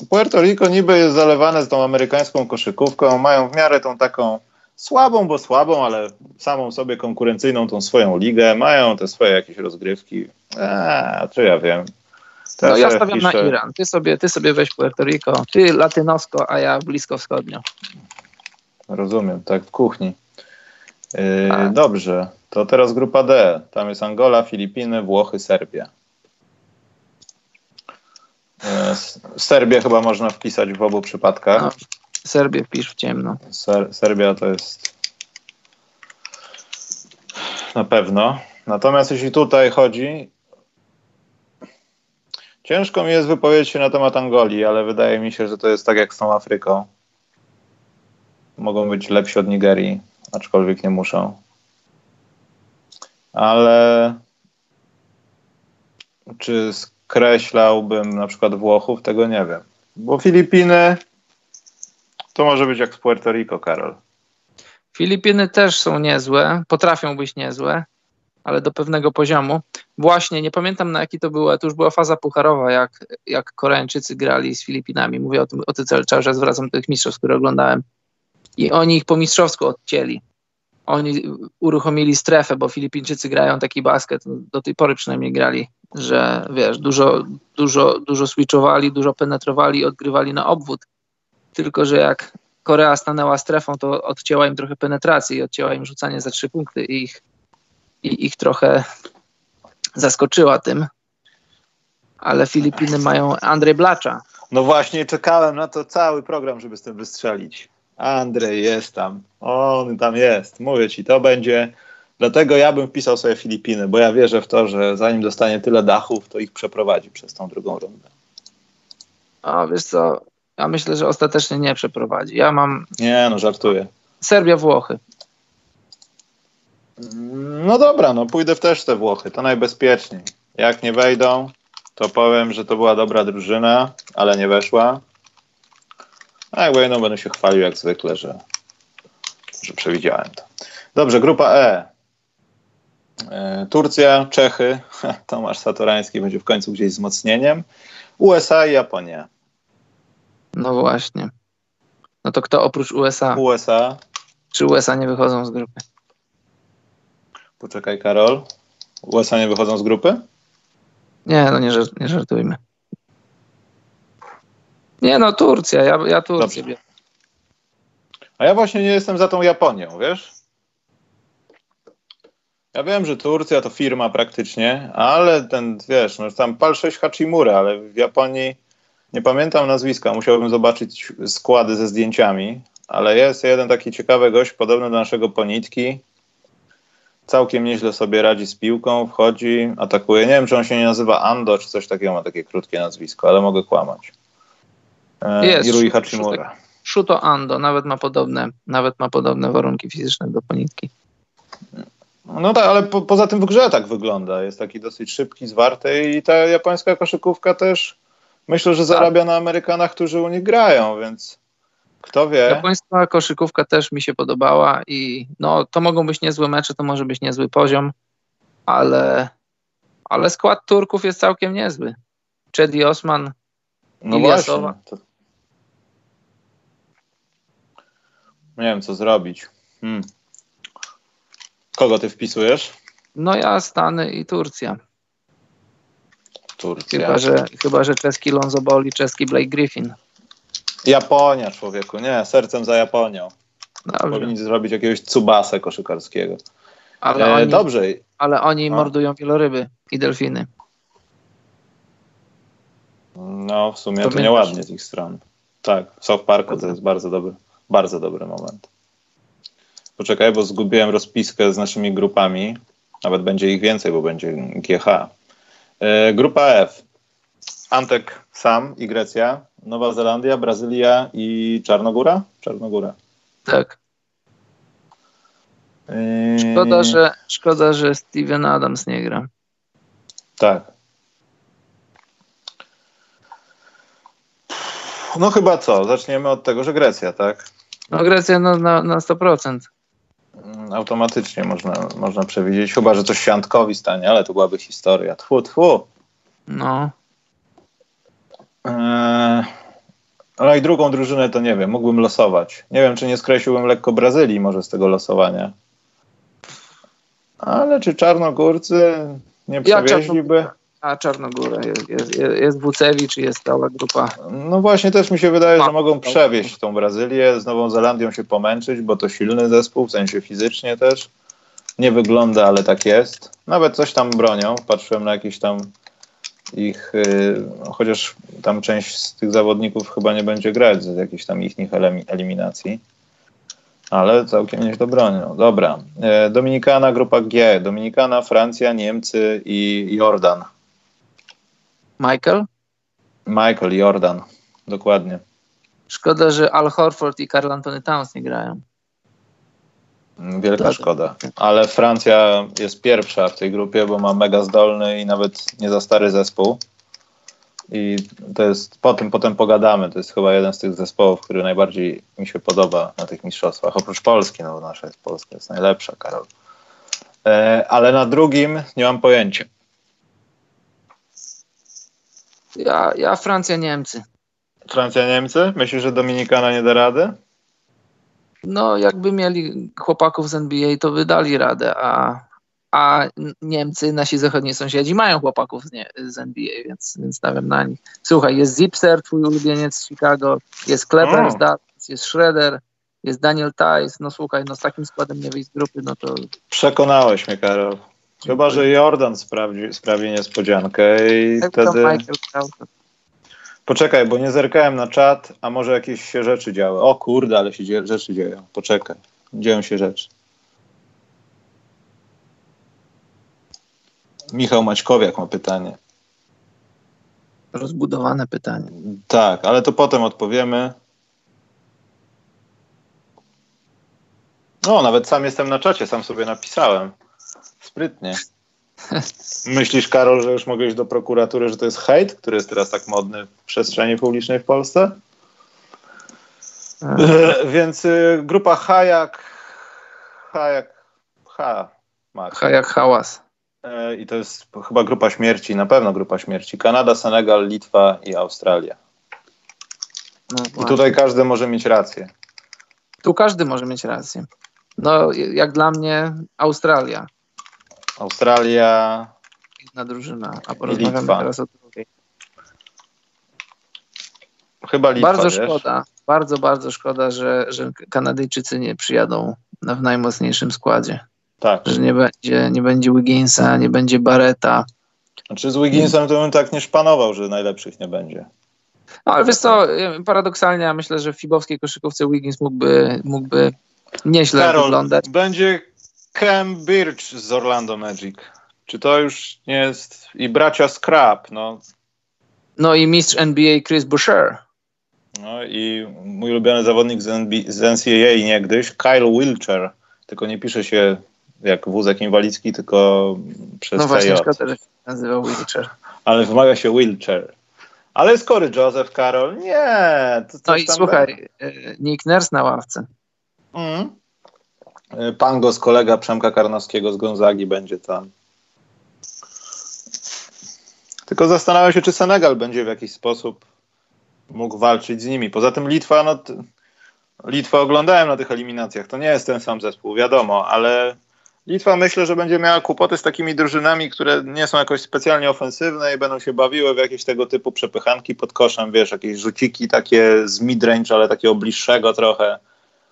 Puerto Rico niby jest zalewane z tą amerykańską koszykówką, mają w miarę tą taką słabą, bo słabą, ale samą sobie konkurencyjną tą swoją ligę, mają te swoje jakieś rozgrywki. Eee, czy ja wiem. no ja stawiam piszę... na Iran. Ty sobie, ty sobie weź Puerto Rico, ty latynosko, a ja blisko wschodnio. Rozumiem, tak w kuchni. Yy, dobrze, to teraz grupa D. Tam jest Angola, Filipiny, Włochy, Serbia. Yy, Serbię chyba można wpisać w obu przypadkach. No, Serbię wpisz w ciemno. Ser Serbia to jest na pewno. Natomiast jeśli tutaj chodzi, ciężko mi jest wypowiedzieć się na temat Angolii, ale wydaje mi się, że to jest tak jak z tą Afryką. Mogą być lepsi od Nigerii, aczkolwiek nie muszą. Ale czy skreślałbym na przykład Włochów, tego nie wiem. Bo Filipiny to może być jak z Puerto Rico, Karol. Filipiny też są niezłe, potrafią być niezłe, ale do pewnego poziomu. Właśnie, nie pamiętam na jaki to było, to już była faza pucharowa, jak, jak Koreańczycy grali z Filipinami. Mówię o tym, o tym cały czas, zwracam do tych mistrzostw, które oglądałem. I oni ich po mistrzowsku odcięli. Oni uruchomili strefę, bo Filipińczycy grają taki basket, do tej pory przynajmniej grali, że wiesz, dużo, dużo, dużo switchowali, dużo penetrowali odgrywali na obwód tylko że jak Korea stanęła strefą, to odcięła im trochę penetracji i odcięła im rzucanie za trzy punkty i ich, i ich trochę zaskoczyła tym. Ale Filipiny mają Andrzej Blacza. No właśnie, czekałem na to cały program, żeby z tym wystrzelić. Andrzej jest tam, on tam jest. Mówię ci, to będzie. Dlatego ja bym wpisał sobie Filipiny, bo ja wierzę w to, że zanim dostanie tyle dachów, to ich przeprowadzi przez tą drugą rundę. A wiesz co, ja myślę, że ostatecznie nie przeprowadzi. Ja mam. Nie, no żartuję. Serbia, Włochy. No dobra, no pójdę w też te Włochy, to najbezpieczniej. Jak nie wejdą, to powiem, że to była dobra drużyna, ale nie weszła. A jak wejdą, będę się chwalił jak zwykle, że, że przewidziałem to. Dobrze, grupa E. e Turcja, Czechy, Tomasz Satorański będzie w końcu gdzieś wzmocnieniem. USA i Japonia. No właśnie. No to kto oprócz USA? USA. Czy USA nie wychodzą z grupy? Poczekaj, Karol. USA nie wychodzą z grupy? Nie, no nie, nie żartujmy. Nie no, Turcja. Ja, ja Turcję Dobrze. A ja właśnie nie jestem za tą Japonią, wiesz? Ja wiem, że Turcja to firma praktycznie, ale ten, wiesz, no tam pal 6 Hachimura, ale w Japonii nie pamiętam nazwiska, musiałbym zobaczyć składy ze zdjęciami, ale jest jeden taki ciekawy gość, podobny do naszego Ponitki. Całkiem nieźle sobie radzi z piłką, wchodzi, atakuje. Nie wiem, czy on się nie nazywa Ando, czy coś takiego, ma takie krótkie nazwisko, ale mogę kłamać. E, jest, Irui Hachimura. Shuto Ando, nawet ma podobne, nawet ma podobne warunki fizyczne do Ponitki. No tak, ale po, poza tym w grze tak wygląda. Jest taki dosyć szybki, zwarty i ta japońska koszykówka też myślę, że zarabia tak. na Amerykanach, którzy u nich grają, więc kto wie. Japońska koszykówka też mi się podobała i no, to mogą być niezłe mecze, to może być niezły poziom, ale, ale skład Turków jest całkiem niezły. Chedi Osman, no Iliasowa. To... Nie wiem, co zrobić. Hmm. Kogo ty wpisujesz? No ja Stany i Turcja. Turcja. Chyba, że, chyba, że czeski Lonzo Ball i czeski Blake Griffin. Japonia, człowieku. Nie, sercem za Japonią. Dobrze. Powinni zrobić jakiegoś cubasę koszykarskiego. Ale e, oni, dobrze. Ale oni mordują wieloryby i delfiny. No, w sumie to, to nieładnie z ich stron. Tak, w South Parku to jest bardzo dobry, bardzo dobry moment. Poczekaj, bo zgubiłem rozpiskę z naszymi grupami. Nawet będzie ich więcej, bo będzie GH. E, grupa F. Antek sam i Grecja, Nowa Zelandia, Brazylia i Czarnogóra? Czarnogóra. Tak. E, szkoda, że, szkoda, że Steven Adams nie gra. Tak. No chyba co? Zaczniemy od tego, że Grecja, tak? No Grecja no, na, na 100%. Mm, Automatycznie można, można przewidzieć, chyba że coś się Antkowi stanie, ale to byłaby historia. Tfu, tfu. No. Eee, ale i drugą drużynę to nie wiem, mógłbym losować. Nie wiem, czy nie skreśliłbym lekko Brazylii może z tego losowania. Ale czy Czarnogórcy nie Ja A Czarnogóra, jest, jest, jest Wucewicz, jest cała grupa. No właśnie też mi się wydaje, że Ma- mogą przewieźć tą Brazylię, z Nową Zelandią się pomęczyć, bo to silny zespół, w sensie fizycznie też. Nie wygląda, ale tak jest. Nawet coś tam bronią. Patrzyłem na jakieś tam ich, yy, chociaż tam część z tych zawodników chyba nie będzie grać z jakichś tam ich eliminacji. Ale całkiem nieźle bronią. Dobra. E, Dominikana, grupa G. Dominikana, Francja, Niemcy i Jordan. Michael? Michael Jordan. Dokładnie. Szkoda, że Al Horford i Karl Antony Towns nie grają. Wielka szkoda. Ale Francja jest pierwsza w tej grupie, bo ma mega zdolny i nawet nie za stary zespół. I to jest, po tym potem pogadamy. To jest chyba jeden z tych zespołów, który najbardziej mi się podoba na tych mistrzostwach. Oprócz Polski, no bo nasza jest Polska, jest najlepsza, Karol. E, ale na drugim nie mam pojęcia. Ja, ja Francja, Niemcy. Francja, Niemcy? Myślisz, że Dominikana nie da rady? No, jakby mieli chłopaków z NBA, to wydali radę, a, a Niemcy, nasi zachodni sąsiedzi, mają chłopaków z, nie, z NBA, więc, więc stawiam na nich. Słuchaj, jest Zipser, twój ulubieniec z Chicago, jest Kleber z Dallas, jest Schroeder, jest Daniel Tice. No słuchaj, no z takim składem nie wyjść z grupy, no to Przekonałeś mnie, Karol. Chyba, że Jordan sprawdzi, sprawi niespodziankę i jak to wtedy... Poczekaj, bo nie zerkałem na czat, a może jakieś się rzeczy działy. O kurde, ale się dzie- rzeczy dzieją. Poczekaj. Dzieją się rzeczy. Michał Maćkowiak ma pytanie. rozbudowane pytanie. Tak, ale to potem odpowiemy. O, nawet sam jestem na czacie, sam sobie napisałem. Sprytnie. <laughs> Myślisz, Karol, że już mogę iść do prokuratury, że to jest hejt, który jest teraz tak modny w przestrzeni publicznej w Polsce? E, <laughs> Więc y, grupa H jak H jak H. Max. Ha, jak hałas. E, I to jest chyba grupa śmierci, na pewno grupa śmierci. Kanada, Senegal, Litwa i Australia. No, I właśnie. tutaj każdy może mieć rację. Tu każdy może mieć rację. No, jak dla mnie Australia, Australia, jedna drużyna, a porozmawiamy Litwa. teraz o drugiej. chyba Litwa, bardzo wiesz? szkoda, bardzo, bardzo szkoda, że, że Kanadyjczycy nie przyjadą na, w najmocniejszym składzie. Tak. Że nie będzie, nie będzie Wigginsa, nie będzie Barreta. Znaczy z Wigginsem to bym tak nie szpanował, że najlepszych nie będzie. No ale wiesz co, paradoksalnie ja myślę, że w fibowskiej koszykówce Wiggins mógłby, mógłby nieźle Karol, wyglądać. będzie Cam Birch z Orlando Magic. Czy to już nie jest... I bracia Scrap, no. No i mistrz NBA Chris Boucher. no i mój ulubiony zawodnik z, NB, z NCAA niegdyś, Kyle Wilcher. Tylko nie pisze się jak wózek inwalidzki, tylko przez No właśnie, się nazywał Wilcher. Ale wymawia się Wilcher. Ale jest Cory Joseph, Karol. Nie. To No i słuchaj, e, Nick Nurse na ławce. Mm. Y, Pangos, kolega Przemka Karnowskiego z Gonzagi będzie tam. Tylko zastanawiam się, czy Senegal będzie w jakiś sposób mógł walczyć z nimi. Poza tym Litwa, no Litwę oglądałem na tych eliminacjach. To nie jest ten sam zespół, wiadomo, ale Litwa myślę, że będzie miała kłopoty z takimi drużynami, które nie są jakoś specjalnie ofensywne i będą się bawiły w jakieś tego typu przepychanki pod koszem, wiesz, jakieś rzuciki takie z midrange, ale takiego bliższego trochę.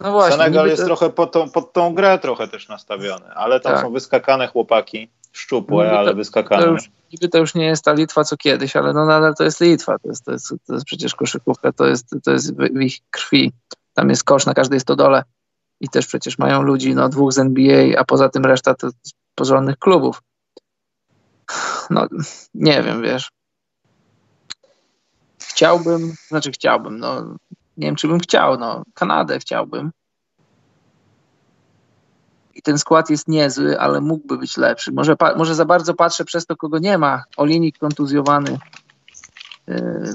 No właśnie, Senegal jest to- trochę pod tą, pod tą grę trochę też nastawiony, ale tam Tak. są wyskakane chłopaki, szczupłe, Niby to- ale to wyskakane. już, niby to już nie jest ta Litwa co kiedyś, ale no nadal to jest Litwa. To jest, to jest, to jest przecież koszykówka, to jest, to jest w, w ich krwi. Tam jest kosz na każdej stodole i też przecież mają ludzi, no dwóch z NBA, a poza tym reszta to z porządnych klubów. No nie wiem, wiesz. Chciałbym, znaczy chciałbym, no nie wiem, czy bym chciał, no Kanadę chciałbym. I ten skład jest niezły, ale mógłby być lepszy. Może, może za bardzo patrzę przez to, kogo nie ma. Olinik kontuzjowany. Yy,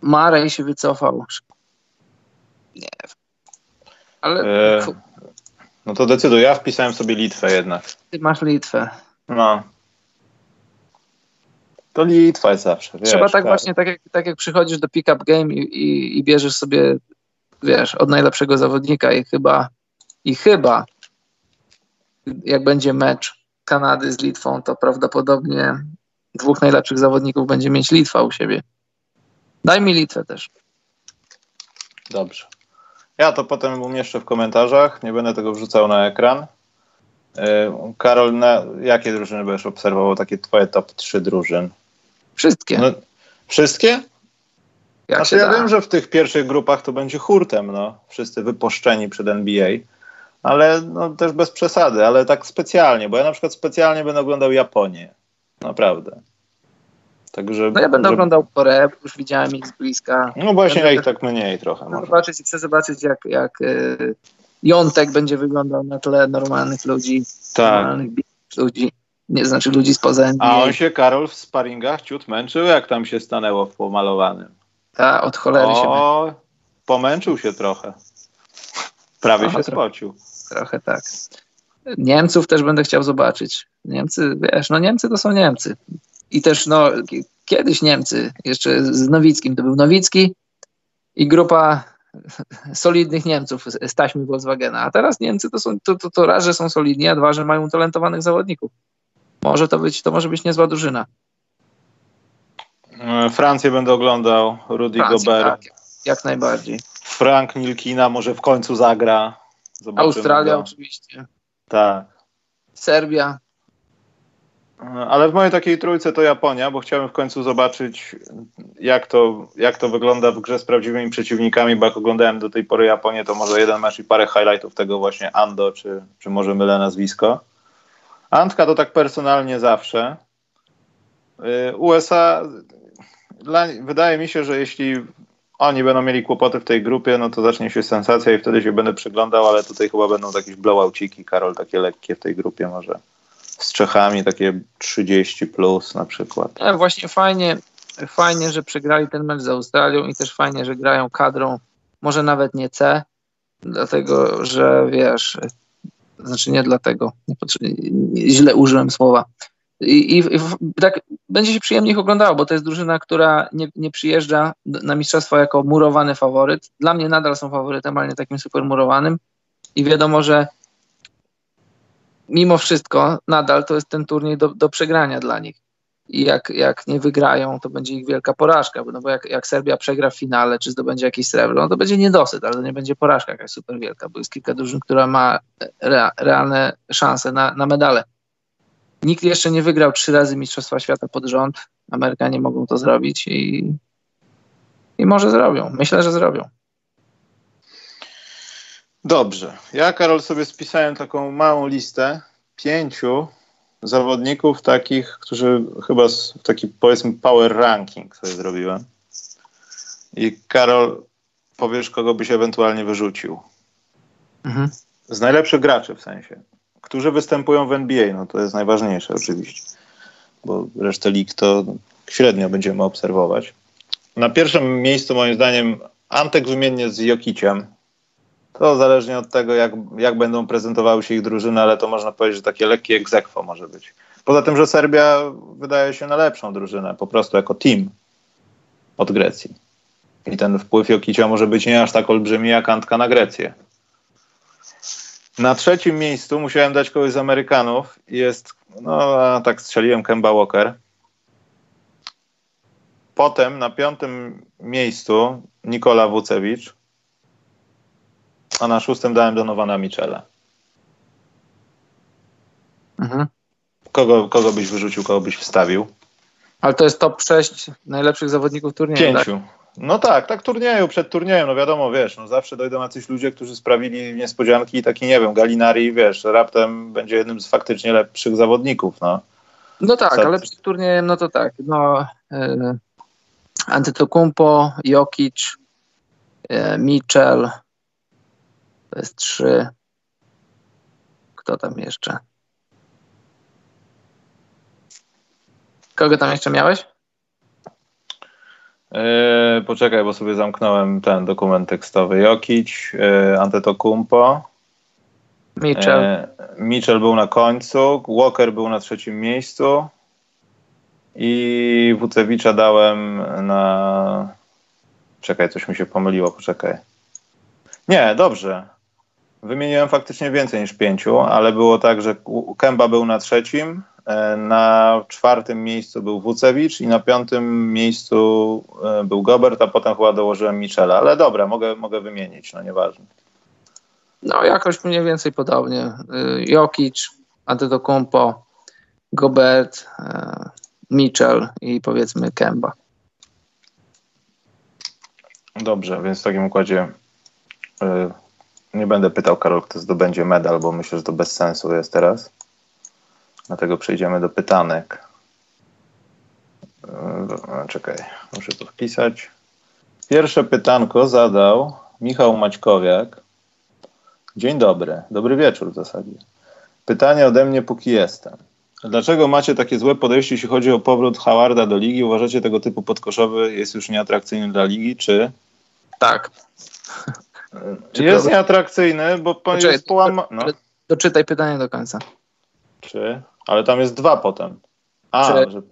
Marej się wycofał. Nie. Ale E, no to decyduję, ja wpisałem sobie Litwę jednak. ty masz Litwę. No. To Litwa jest zawsze, wiesz. Trzeba tak właśnie, tak jak, tak jak przychodzisz do pick-up game i, i, i bierzesz sobie, wiesz, od najlepszego zawodnika i chyba, i chyba jak będzie mecz Kanady z Litwą, to prawdopodobnie dwóch najlepszych zawodników będzie mieć Litwa u siebie. Daj mi Litwę też. Dobrze. Ja to potem umieszczę w komentarzach, nie będę tego wrzucał na ekran. E, Karol, na jakie drużyny będziesz obserwował, takie twoje top 3 drużyn? Wszystkie. No, wszystkie? jak Znaczy ja da. wiem, że w tych pierwszych grupach to będzie hurtem, no. Wszyscy wypuszczeni przed NBA, ale no, też bez przesady, ale tak specjalnie, bo ja na przykład specjalnie będę oglądał Japonię. Naprawdę. Także. No ja będę że- oglądał Koreę, już widziałem ich z bliska. No właśnie, będę- ja ich tak mniej trochę Chcę zobaczyć, chcę zobaczyć jak, jak y, Jątek będzie wyglądał na tle normalnych ludzi, Tak. normalnych ludzi, nie znaczy ludzi spoza NBA. A on się, Karol, w sparingach ciut męczył, jak tam się stanęło w pomalowanym. Ta, od cholery się O, pomęczył się trochę. Prawie Trochę, się trochę. spocił. trochę tak. Niemców też będę chciał zobaczyć. Niemcy, wiesz, no Niemcy to są Niemcy. I też, no, ki- kiedyś Niemcy, jeszcze z Nowickim, to był Nowicki i grupa <laughs> solidnych Niemców z taśmy Volkswagena. A teraz Niemcy to są, to, to, to raz, że są solidni, a dwa, że mają utalentowanych zawodników. Może to być, to może być niezła drużyna. E, Francję będę oglądał, Rudy Francja, Gobert. tak, jak najbardziej. Frank Nilkina może w końcu zagra. Zobaczymy Australia go. oczywiście. Tak. Serbia. Ale w mojej takiej trójce to Japonia, bo chciałem w końcu zobaczyć, jak to, jak to wygląda w grze z prawdziwymi przeciwnikami, bo jak oglądałem do tej pory Japonię, to może jeden mecz i parę highlightów tego właśnie Ando, czy, czy może mylę nazwisko. Antka to tak personalnie zawsze. Y, USA, dla, wydaje mi się, że jeśli oni będą mieli kłopoty w tej grupie, no to zacznie się sensacja i wtedy się będę przyglądał, ale tutaj chyba będą jakieś blowouciki, Karol, takie lekkie w tej grupie może z Czechami, takie 30 plus na przykład. E, właśnie fajnie, fajnie, że przegrali ten mecz z Australią i też fajnie, że grają kadrą, może nawet nie C, dlatego, że wiesz, znaczy nie dlatego, źle użyłem słowa. I, i, i tak będzie się przyjemnie ich oglądało, bo to jest drużyna, która nie, nie przyjeżdża na mistrzostwa jako murowany faworyt. Dla mnie nadal są faworytem, ale nie takim super murowanym. I wiadomo, że mimo wszystko nadal to jest ten turniej do, do przegrania dla nich. I jak, jak nie wygrają, to będzie ich wielka porażka, no bo jak, jak Serbia przegra w finale, czy zdobędzie jakieś srebro, no to będzie niedosyt, ale to nie będzie porażka jakaś super wielka, bo jest kilka drużyn, która ma rea, realne szanse na, na medale. Nikt jeszcze nie wygrał trzy razy Mistrzostwa Świata pod rząd. Amerykanie mogą to zrobić i, i może zrobią. Myślę, że zrobią. Dobrze. Ja, Karol, sobie spisałem taką małą listę pięciu zawodników takich, którzy chyba taki powiedzmy power ranking sobie zrobiłem. I Karol, powiesz, kogo byś ewentualnie wyrzucił. Mhm. Z najlepszych graczy w sensie. Którzy występują w NBA, no to jest najważniejsze oczywiście. Bo resztę lig to średnio będziemy obserwować. Na pierwszym miejscu moim zdaniem Antek wymiennie z Jokiciem. To zależnie od tego, jak, jak będą prezentowały się ich drużyny, ale to można powiedzieć, że takie lekkie egzekwo może być. Poza tym, że Serbia wydaje się na lepszą drużynę, po prostu jako team od Grecji. I ten wpływ Jokicia może być nie aż tak olbrzymi jak Antka na Grecję. Na trzecim miejscu musiałem dać kogoś z Amerykanów. Jest, no tak strzeliłem Kemba Walker. Potem na piątym miejscu Nikola Wucewicz. A na szóstym dałem Donowana Michela. Mhm. Kogo, kogo byś wyrzucił, kogo byś wstawił? Ale to jest top 6 najlepszych zawodników turnieju. Tak? Pięciu. No tak, tak turnieju, przed turniejem, no wiadomo, wiesz, no zawsze dojdą jacyś ludzie, którzy sprawili niespodzianki i taki, nie wiem, Galinari, wiesz, raptem będzie jednym z faktycznie lepszych zawodników, no. No tak, Co- ale przed turniejem, no to tak. No, y, Antetokounmpo, Jokic, y, Mitchell, to jest trzy. Kto tam jeszcze? Kogo tam jeszcze miałeś? Yy, poczekaj, bo sobie zamknąłem ten dokument tekstowy. Jokic, yy, Antetokumpo. Mitchell. Yy, Mitchell był na końcu, Walker był na trzecim miejscu i Wucewicza dałem na... Czekaj, coś mi się pomyliło, poczekaj. Nie, dobrze. Wymieniłem faktycznie więcej niż pięciu, ale było tak, że Kemba był na trzecim, e, na czwartym miejscu był Wucewicz i na piątym miejscu e, był Gobert, a potem chyba dołożyłem Michela. Ale dobra, mogę, mogę wymienić, no nieważne. No jakoś mniej więcej podobnie. E, Jokic, Antetokounmpo, Gobert, Mitchell i powiedzmy Kemba. Dobrze, więc w takim układzie nie będę pytał, Karol, kto zdobędzie medal, bo myślę, że to bez sensu jest teraz. Dlatego przejdziemy do pytanek. Czekaj, muszę to wpisać. Pierwsze pytanko zadał Michał Maćkowiak. Dzień dobry, dobry wieczór w zasadzie. Pytanie ode mnie, póki jestem. Dlaczego macie takie złe podejście, jeśli chodzi o powrót Howarda do ligi? Uważacie, tego typu podkoszowy jest już nieatrakcyjny dla ligi, czy? Tak. Czy jest nieatrakcyjny, bo Poczekaj, jest połama... No. Doczytaj pytanie do końca. Czy? Ale tam jest dwa potem. A, czy... Że,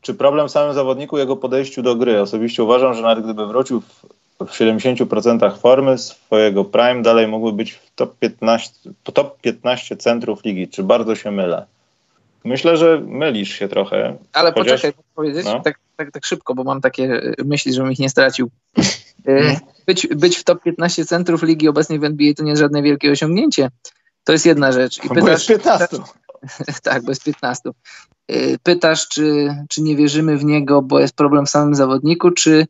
czy problem w samym zawodniku, jego podejściu do gry? Osobiście uważam, że nawet gdyby wrócił w, w 70% formy swojego prime, dalej mógłby być w top 15, top 15 centrów ligi. Czy bardzo się mylę? Myślę, że mylisz się trochę. Ale chociaż... poczekaj, powiedzieć no. tak, tak, tak szybko, bo mam takie myśli, żebym ich nie stracił. E, być, być w top 15 centrów ligi obecnej w NBA to nie jest żadne wielkie osiągnięcie. To jest jedna rzecz. I pytasz, bez 15. <laughs> tak, bez 15. E, pytasz, czy, czy nie wierzymy w niego, bo jest problem w samym zawodniku, czy,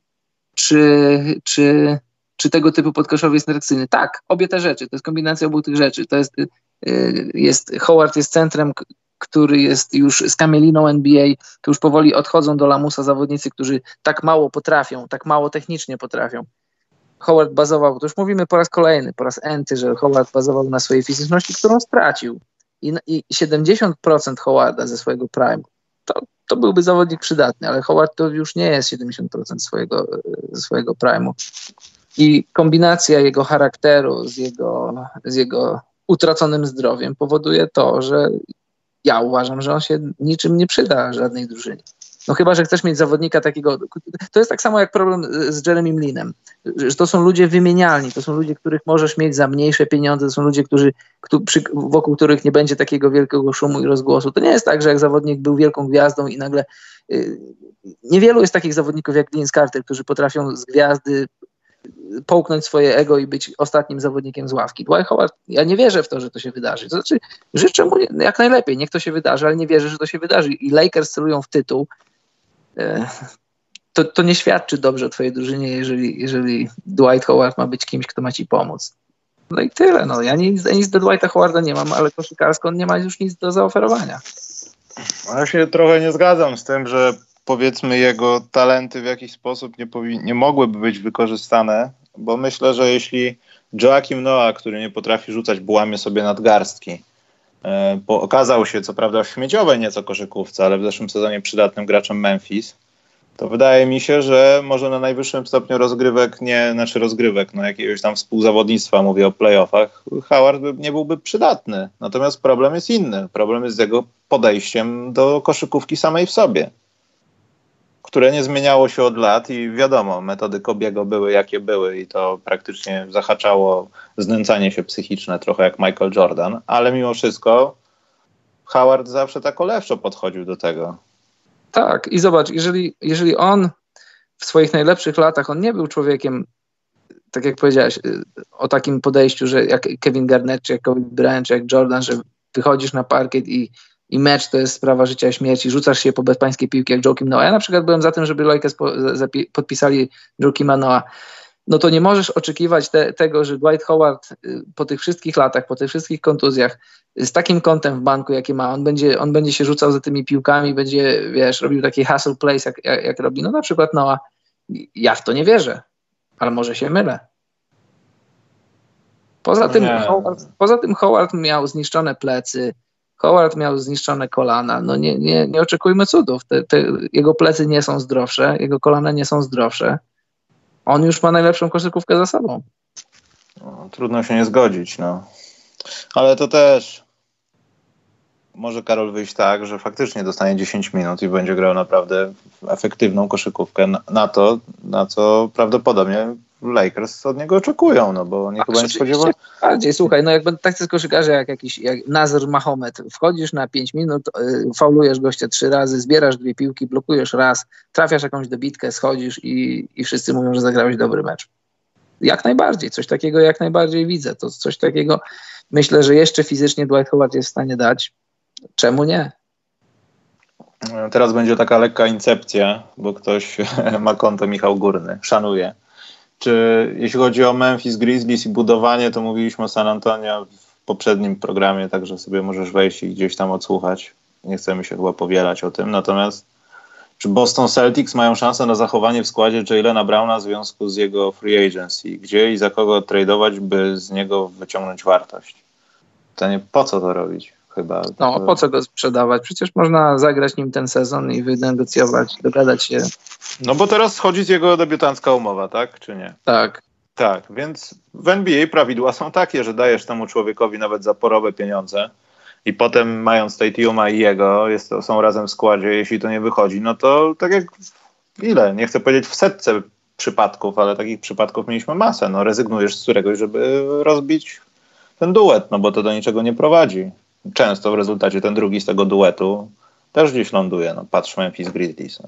czy, czy, czy tego typu podkoszowy jest atrakcyjny? Tak, obie te rzeczy. To jest kombinacja obu tych rzeczy. To jest, e, jest Howard jest centrem, który jest już z kamieliną NBA, to już powoli odchodzą do lamusa zawodnicy, którzy tak mało potrafią, tak mało technicznie potrafią. Howard bazował, to już mówimy po raz kolejny, po raz enty, że Howard bazował na swojej fizyczności, którą stracił. I, i 70% Howarda ze swojego prime, to, to byłby zawodnik przydatny, ale Howard to już nie jest 70% swojego, swojego prime'u. I kombinacja jego charakteru z jego, z jego utraconym zdrowiem powoduje to, że ja uważam, że on się niczym nie przyda żadnej drużynie. No chyba, że chcesz mieć zawodnika takiego. To jest tak samo jak problem z Jeremy Linem. Że to są ludzie wymienialni, to są ludzie, których możesz mieć za mniejsze pieniądze, to są ludzie, którzy, wokół których nie będzie takiego wielkiego szumu i rozgłosu. To nie jest tak, że jak zawodnik był wielką gwiazdą i nagle. Yy, niewielu jest takich zawodników jak Vince Carter, którzy potrafią z gwiazdy połknąć swoje ego i być ostatnim zawodnikiem z ławki. Dwight Howard, ja nie wierzę w to, że to się wydarzy. To znaczy, życzę mu jak najlepiej, niech to się wydarzy, ale nie wierzę, że to się wydarzy. I Lakers celują w tytuł. E, to, to nie świadczy dobrze o twojej drużynie, jeżeli, jeżeli Dwight Howard ma być kimś, kto ma ci pomóc. No i tyle. No. Ja nic, nic do Dwighta Howarda nie mam, ale koszykarsko on nie ma już nic do zaoferowania. Ja się trochę nie zgadzam z tym, że powiedzmy jego talenty w jakiś sposób nie, nie mogłyby być wykorzystane, bo myślę, że jeśli Joakim Noah, który nie potrafi rzucać, bułamie sobie nadgarstki, e, bo okazał się co prawda w śmieciowej nieco koszykówce, ale w zeszłym sezonie przydatnym graczem Memphis, to wydaje mi się, że może na najwyższym stopniu rozgrywek, nie, znaczy rozgrywek, no jakiegoś tam współzawodnictwa, mówię o playoffach, Howard nie byłby przydatny. Natomiast problem jest inny. Problem jest z jego podejściem do koszykówki samej w sobie które nie zmieniało się od lat i wiadomo, metody Kobiego były jakie były i to praktycznie zahaczało znęcanie się psychiczne, trochę jak Michael Jordan, ale mimo wszystko Howard zawsze tak olewczo podchodził do tego. Tak, i zobacz, jeżeli, jeżeli on w swoich najlepszych latach, on nie był człowiekiem, tak jak powiedziałeś, o takim podejściu, że jak Kevin Garnett, czy jak Kobe Bryant, czy jak Jordan, że wychodzisz na parkiet i i mecz to jest sprawa życia i śmierci, rzucasz się po bezpańskiej piłki jak Joakim Noah. Ja na przykład byłem za tym, żeby Lakers po, podpisali Joakima Noah. No to nie możesz oczekiwać te, tego, że Dwight Howard y, po tych wszystkich latach, po tych wszystkich kontuzjach, z takim kątem w banku, jaki ma, on będzie, on będzie się rzucał za tymi piłkami, będzie, wiesz, robił taki hustle plays, jak, jak, jak robi, no na przykład Noah. Ja w to nie wierzę, ale może się mylę. Poza tym, Howard, poza tym Howard miał zniszczone plecy, Howard miał zniszczone kolana. No nie, nie, nie oczekujmy cudów. Te, te, jego plecy nie są zdrowsze, jego kolana nie są zdrowsze. On już ma najlepszą koszykówkę za sobą. No, trudno się nie zgodzić, no. Ale to też może Karol wyjść tak, że faktycznie dostanie 10 minut i będzie grał naprawdę efektywną koszykówkę na, na to, na co prawdopodobnie Lakers od niego oczekują, no bo nie chyba nie spodziewał. Bardziej, słuchaj, no jakby tacy koszykarze jak jakiś jak Nazar Mahomet, wchodzisz na 5 minut, yy, faulujesz gościa trzy razy, zbierasz dwie piłki, blokujesz raz, trafiasz jakąś dobitkę, schodzisz i, i wszyscy mówią, że zagrałeś dobry mecz. Jak najbardziej, coś takiego jak najbardziej widzę. To coś takiego myślę, że jeszcze fizycznie Dwight Howard jest w stanie dać. Czemu nie? Teraz będzie taka lekka incepcja, bo ktoś <laughs> ma konto Michał Górny, szanuje. Czy jeśli chodzi o Memphis Grizzlies i budowanie, to mówiliśmy o San Antonio w poprzednim programie, także sobie możesz wejść i gdzieś tam odsłuchać. Nie chcemy się chyba powielać o tym. Natomiast czy Boston Celtics mają szansę na zachowanie w składzie Jalena Browna w związku z jego free agency? Gdzie i za kogo tradeować, by z niego wyciągnąć wartość? Pytanie, po co to robić? Chyba. No, po co go sprzedawać? Przecież można zagrać nim ten sezon i wynegocjować, dogadać się. No bo teraz schodzi z jego debiutancka umowa, tak? Czy nie? Tak. Tak, więc w NBA prawidła są takie, że dajesz temu człowiekowi nawet zaporowe pieniądze i potem mając Tatuma i jego, jest to, są razem w składzie, jeśli to nie wychodzi, no to tak jak ile, nie chcę powiedzieć w setce przypadków, ale takich przypadków mieliśmy masę, no rezygnujesz z któregoś, żeby rozbić ten duet, no bo to do niczego nie prowadzi. Często w rezultacie ten drugi z tego duetu też gdzieś ląduje, no patrz Memphis Grizzlies.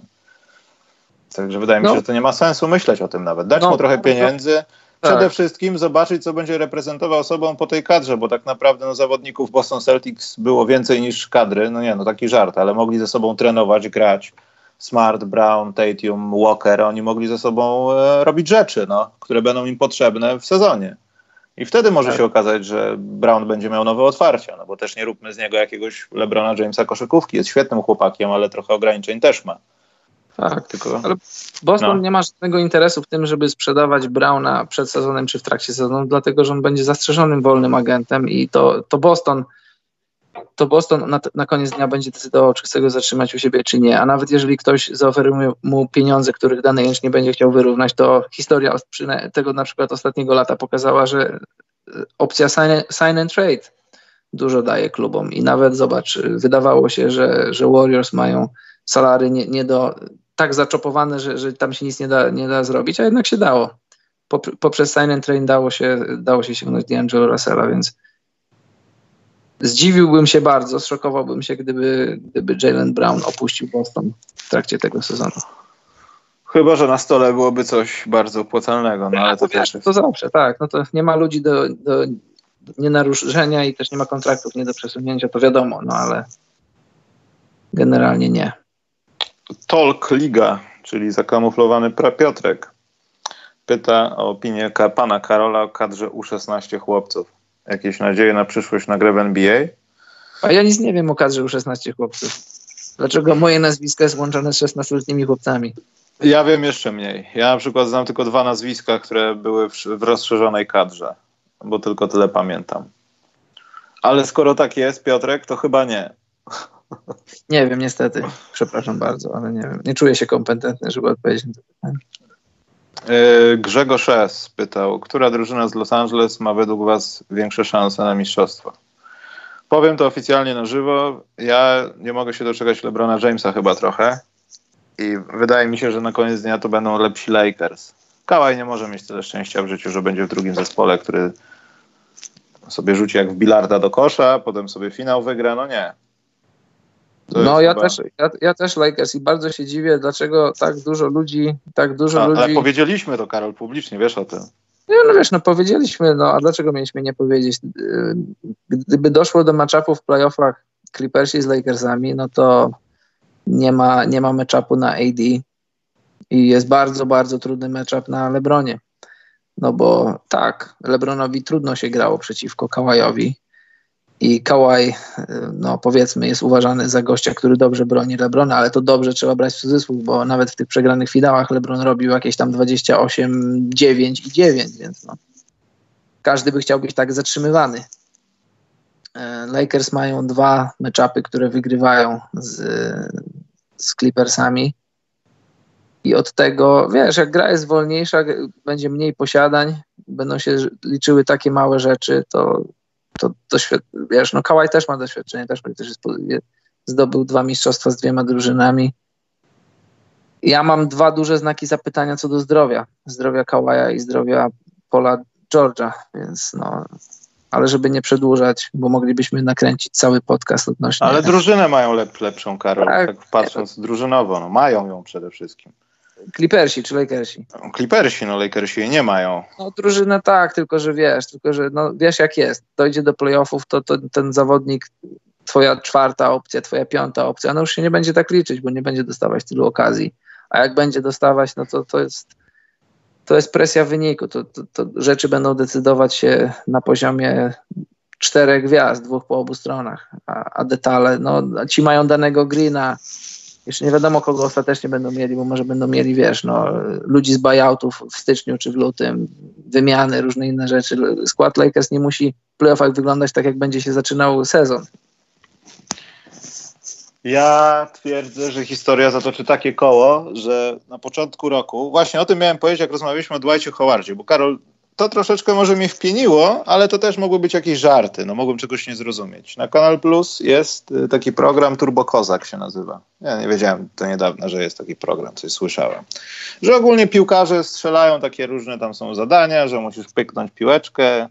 Także wydaje mi się, no. że to nie ma sensu myśleć o tym nawet. Dać no, mu trochę pieniędzy, Przede tak. wszystkim zobaczyć, co będzie reprezentował sobą po tej kadrze, bo tak naprawdę no, zawodników Boston Celtics było więcej niż kadry. No nie, no taki żart, ale mogli ze sobą trenować, grać. Smart, Brown, Tatum, Walker, oni mogli ze sobą e, robić rzeczy, no, które będą im potrzebne w sezonie. I wtedy może tak. się okazać, że Brown będzie miał nowe otwarcia, no bo też nie róbmy z niego jakiegoś Lebrona Jamesa koszykówki. Jest świetnym chłopakiem, ale trochę ograniczeń też ma. Tak, tylko. Ale Boston no. nie ma żadnego interesu w tym, żeby sprzedawać Browna przed sezonem czy w trakcie sezonu, dlatego że on będzie zastrzeżonym wolnym agentem i to, to Boston to Boston na, na koniec dnia będzie decydował, czy chce go zatrzymać u siebie, czy nie. A nawet jeżeli ktoś zaoferuje mu pieniądze, których dany jęcz nie będzie chciał wyrównać, to historia tego na przykład ostatniego lata pokazała, że e, opcja sign, sign and trade dużo daje klubom. I nawet zobacz, wydawało się, że, że Warriors mają salary nie, nie do, tak zaczopowane, że, że tam się nic nie da, nie da zrobić, a jednak się dało. Poprzez sign and train dało się, dało się sięgnąć D'Angelo Russella, więc zdziwiłbym się bardzo, zszokowałbym się, gdyby, gdyby Jalen Brown opuścił Boston w trakcie tego sezonu. Chyba, że na stole byłoby coś bardzo opłacalnego. No, ale to, wiesz, to zawsze, tak. No to nie ma ludzi do, do nienaruszenia i też nie ma kontraktów nie do przesunięcia, to wiadomo, no ale generalnie nie. Talk Liga, czyli zakamuflowany Piotrek, pyta o opinię pana Karola o kadrze U16 chłopców. Jakieś nadzieje na przyszłość na grę w NBA? A ja nic nie wiem o kadrze U16 chłopców. Dlaczego moje nazwisko jest łączone z 16-letnimi chłopcami? Ja wiem jeszcze mniej. Ja na przykład znam tylko dwa nazwiska, które były w, w rozszerzonej kadrze, bo tylko tyle pamiętam. Ale skoro tak jest, Piotrek, to chyba nie. Nie wiem, niestety. Przepraszam bardzo, ale nie wiem. Nie czuję się kompetentny, żeby odpowiedzieć na to pytanie. E, Grzegorz S. pytał, która drużyna z Los Angeles ma według Was większe szanse na mistrzostwo? Powiem to oficjalnie na żywo. Ja nie mogę się doczekać LeBrona Jamesa chyba trochę. I wydaje mi się, że na koniec dnia to będą lepsi Lakers. Kawaj nie może mieć tyle szczęścia w życiu, że będzie w drugim zespole, który sobie rzuci jak w bilarda do kosza, potem sobie finał wygra. No nie. To no ja też, ja, ja, też Lakers i bardzo się dziwię, dlaczego tak dużo ludzi, tak dużo a, ludzi... Ale powiedzieliśmy to, Karol, publicznie, wiesz o tym. No, no wiesz, no powiedzieliśmy, no a dlaczego mieliśmy nie powiedzieć? Gdyby doszło do matchupu w playoffach Clippersi z Lakersami, no to nie ma, nie ma matchupu na AD i jest bardzo, bardzo trudny matchup na LeBronie. No bo tak, LeBronowi trudno się grało przeciwko Kawajowi, i Kawhi, no powiedzmy, jest uważany za gościa, który dobrze broni Lebrona, ale to dobrze trzeba brać w cudzysłów, bo nawet w tych przegranych finałach Lebron robił jakieś tam 28, 9 i 9, więc no, każdy by chciał być tak zatrzymywany. E, Lakers mają dwa meczapy, które wygrywają z, z Clippersami. I od tego, wiesz, jak gra jest wolniejsza, będzie mniej posiadań, będą się liczyły takie małe rzeczy, to, to doświad- wiesz, no Kawaj też ma doświadczenie, też, też jest, zdobył dwa mistrzostwa z dwiema drużynami. Ja mam dwa duże znaki zapytania co do zdrowia. Zdrowia Kawaja i zdrowia Pola Georgia, więc no, ale żeby nie przedłużać, bo moglibyśmy nakręcić cały podcast odnośnie. Ale drużynę mają lep, lepszą, Karol, tak, tak patrząc drużynowo, no mają ją przede wszystkim. Clippersi czy Lakersi? Clippersi, no Lakersi jej nie mają. No drużynę tak, tylko że wiesz, tylko że no, wiesz jak jest. Dojdzie do playoffów, to, to ten zawodnik, twoja czwarta opcja, twoja piąta opcja, no już się nie będzie tak liczyć, bo nie będzie dostawać tylu okazji. A jak będzie dostawać, no to to jest to jest presja wyniku. To, to, to rzeczy będą decydować się na poziomie czterech gwiazd, dwóch po obu stronach, a, a detale, no ci mają danego greena, jeszcze nie wiadomo, kogo ostatecznie będą mieli, bo może będą mieli, wiesz, no, ludzi z buyoutów w styczniu czy w lutym, wymiany, różne inne rzeczy. Skład Lakers nie musi w playoffach wyglądać tak, jak będzie się zaczynał sezon. Ja twierdzę, że historia zatoczy takie koło, że na początku roku, właśnie o tym miałem powiedzieć, jak rozmawialiśmy o Dwightie Howardzie, bo Karol, to troszeczkę może mnie wpieniło, ale to też mogły być jakieś żarty, no mogłem czegoś nie zrozumieć. Na Kanal Plus jest y, taki program Turbo Kozak się nazywa. Ja nie wiedziałem to niedawno, że jest taki program, coś słyszałem. Że ogólnie piłkarze strzelają takie różne tam są zadania, że musisz pyknąć piłeczkę,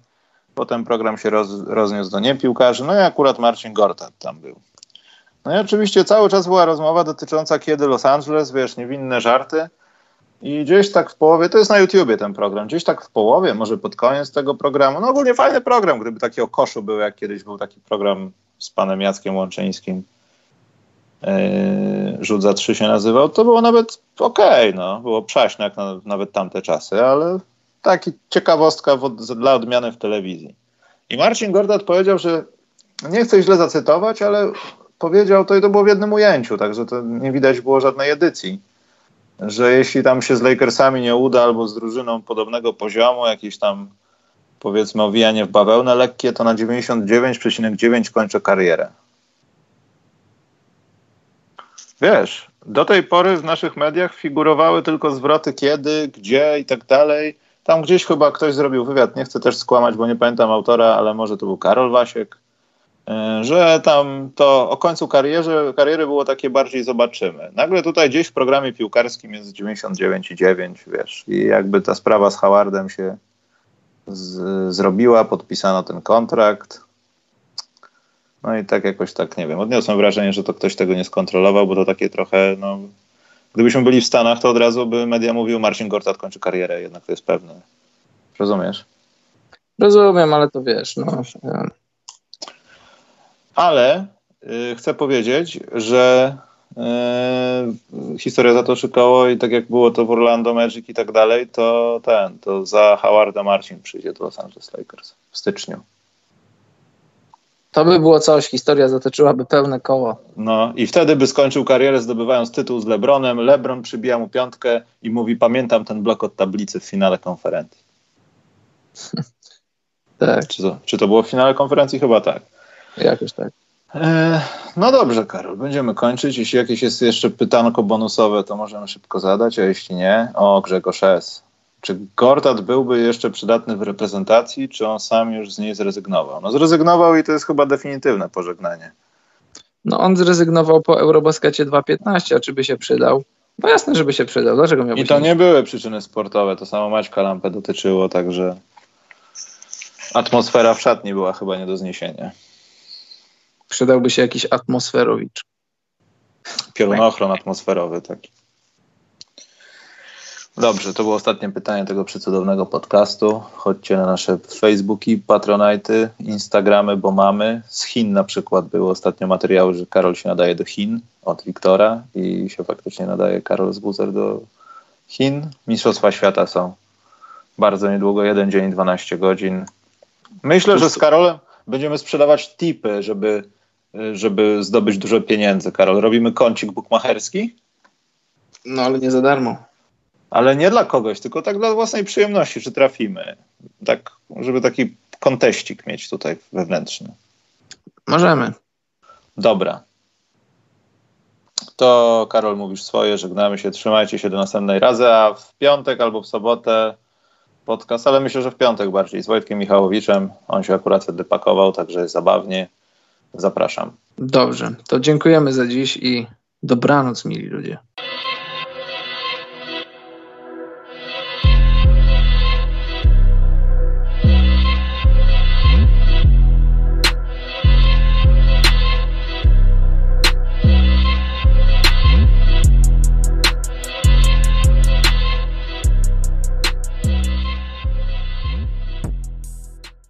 potem program się roz, rozniósł do niepiłkarzy, no i akurat Marcin Gortat tam był. No i oczywiście cały czas była rozmowa dotycząca kiedy Los Angeles, wiesz, niewinne żarty, i gdzieś tak w połowie, to jest na YouTubie ten program, gdzieś tak w połowie, może pod koniec tego programu, no ogólnie fajny program, gdyby taki o koszu był, jak kiedyś był taki program z panem Jackiem Łączyńskim, yy, Rzut za trzy się nazywał, to było nawet okej, okay, no, było przaśne jak na, nawet tamte czasy, ale taki ciekawostka w, dla odmiany w telewizji. I Marcin Gordat powiedział, że nie chcę źle zacytować, ale powiedział to i to było w jednym ujęciu, także to nie widać było żadnej edycji że jeśli tam się z Lakersami nie uda albo z drużyną podobnego poziomu, jakieś tam powiedzmy owijanie w bawełnę lekkie, to na 99,9 kończę karierę. Wiesz, do tej pory w naszych mediach figurowały tylko zwroty kiedy, gdzie i tak dalej. Tam gdzieś chyba ktoś zrobił wywiad, nie chcę też skłamać, bo nie pamiętam autora, ale może to był Karol Wasiek, że tam to o końcu kariery, kariery było takie bardziej zobaczymy. Nagle tutaj gdzieś w programie piłkarskim jest 99,9, wiesz, i jakby ta sprawa z Howardem się z, zrobiła, podpisano ten kontrakt. No i tak jakoś tak, nie wiem, odniosłem wrażenie, że to ktoś tego nie skontrolował, bo to takie trochę, no, gdybyśmy byli w Stanach, to od razu by media mówił, Marcin Gortat kończy karierę, jednak to jest pewne. Rozumiesz? Rozumiem, ale to wiesz, no ale y, chcę powiedzieć, że y, historia zatoczy koło i tak jak było to w Orlando Magic i tak dalej, to ten, to za Howarda Marcin przyjdzie do Los Angeles Lakers w styczniu. To by było coś, historia zatoczyłaby pełne koło. No i wtedy by skończył karierę zdobywając tytuł z LeBronem. LeBron przybija mu piątkę i mówi pamiętam ten blok od tablicy w finale konferencji. <laughs> tak. Czy to, czy to było w finale konferencji? Chyba tak. Jakoś tak. E, no dobrze, Karol, będziemy kończyć. Jeśli jakieś jest jeszcze pytanko bonusowe, to możemy szybko zadać, a jeśli nie, o Grzegorz S. Czy Gortat byłby jeszcze przydatny w reprezentacji, czy on sam już z niej zrezygnował? No zrezygnował i to jest chyba definitywne pożegnanie. No on zrezygnował po Eurobaskecie 2.15, a czy by się przydał? No jasne, żeby się przydał. Dlaczego miałby I to nie były przyczyny sportowe, to samo Maćka Lampę dotyczyło, także atmosfera w szatni była chyba nie do zniesienia. Przydałby się jakiś atmosferowicz. Piorunochron atmosferowy taki. Dobrze, to było ostatnie pytanie tego przecudownego podcastu. Chodźcie na nasze Facebooki, Patronajty, Instagramy, bo mamy. Z Chin na przykład były ostatnio materiały, że Karol się nadaje do Chin od Wiktora i się faktycznie nadaje Karol z Buzer do Chin. Mistrzostwa świata są bardzo niedługo, jeden dzień, 12 godzin. Myślę, że z Karolem będziemy sprzedawać tipy, żeby żeby zdobyć dużo pieniędzy. Karol, robimy kącik bukmacherski? No, ale nie za darmo. Ale nie dla kogoś, tylko tak dla własnej przyjemności, czy trafimy. Tak, żeby taki konteścik mieć tutaj wewnętrzny. Możemy. Dobra. To Karol mówisz swoje, żegnamy się, trzymajcie się do następnej razy, a w piątek albo w sobotę podcast, ale myślę, że w piątek bardziej z Wojtkiem Michałowiczem. On się akurat wtedy pakował, także jest zabawnie. Zapraszam. Dobrze, to dziękujemy za dziś i dobranoc, mili ludzie.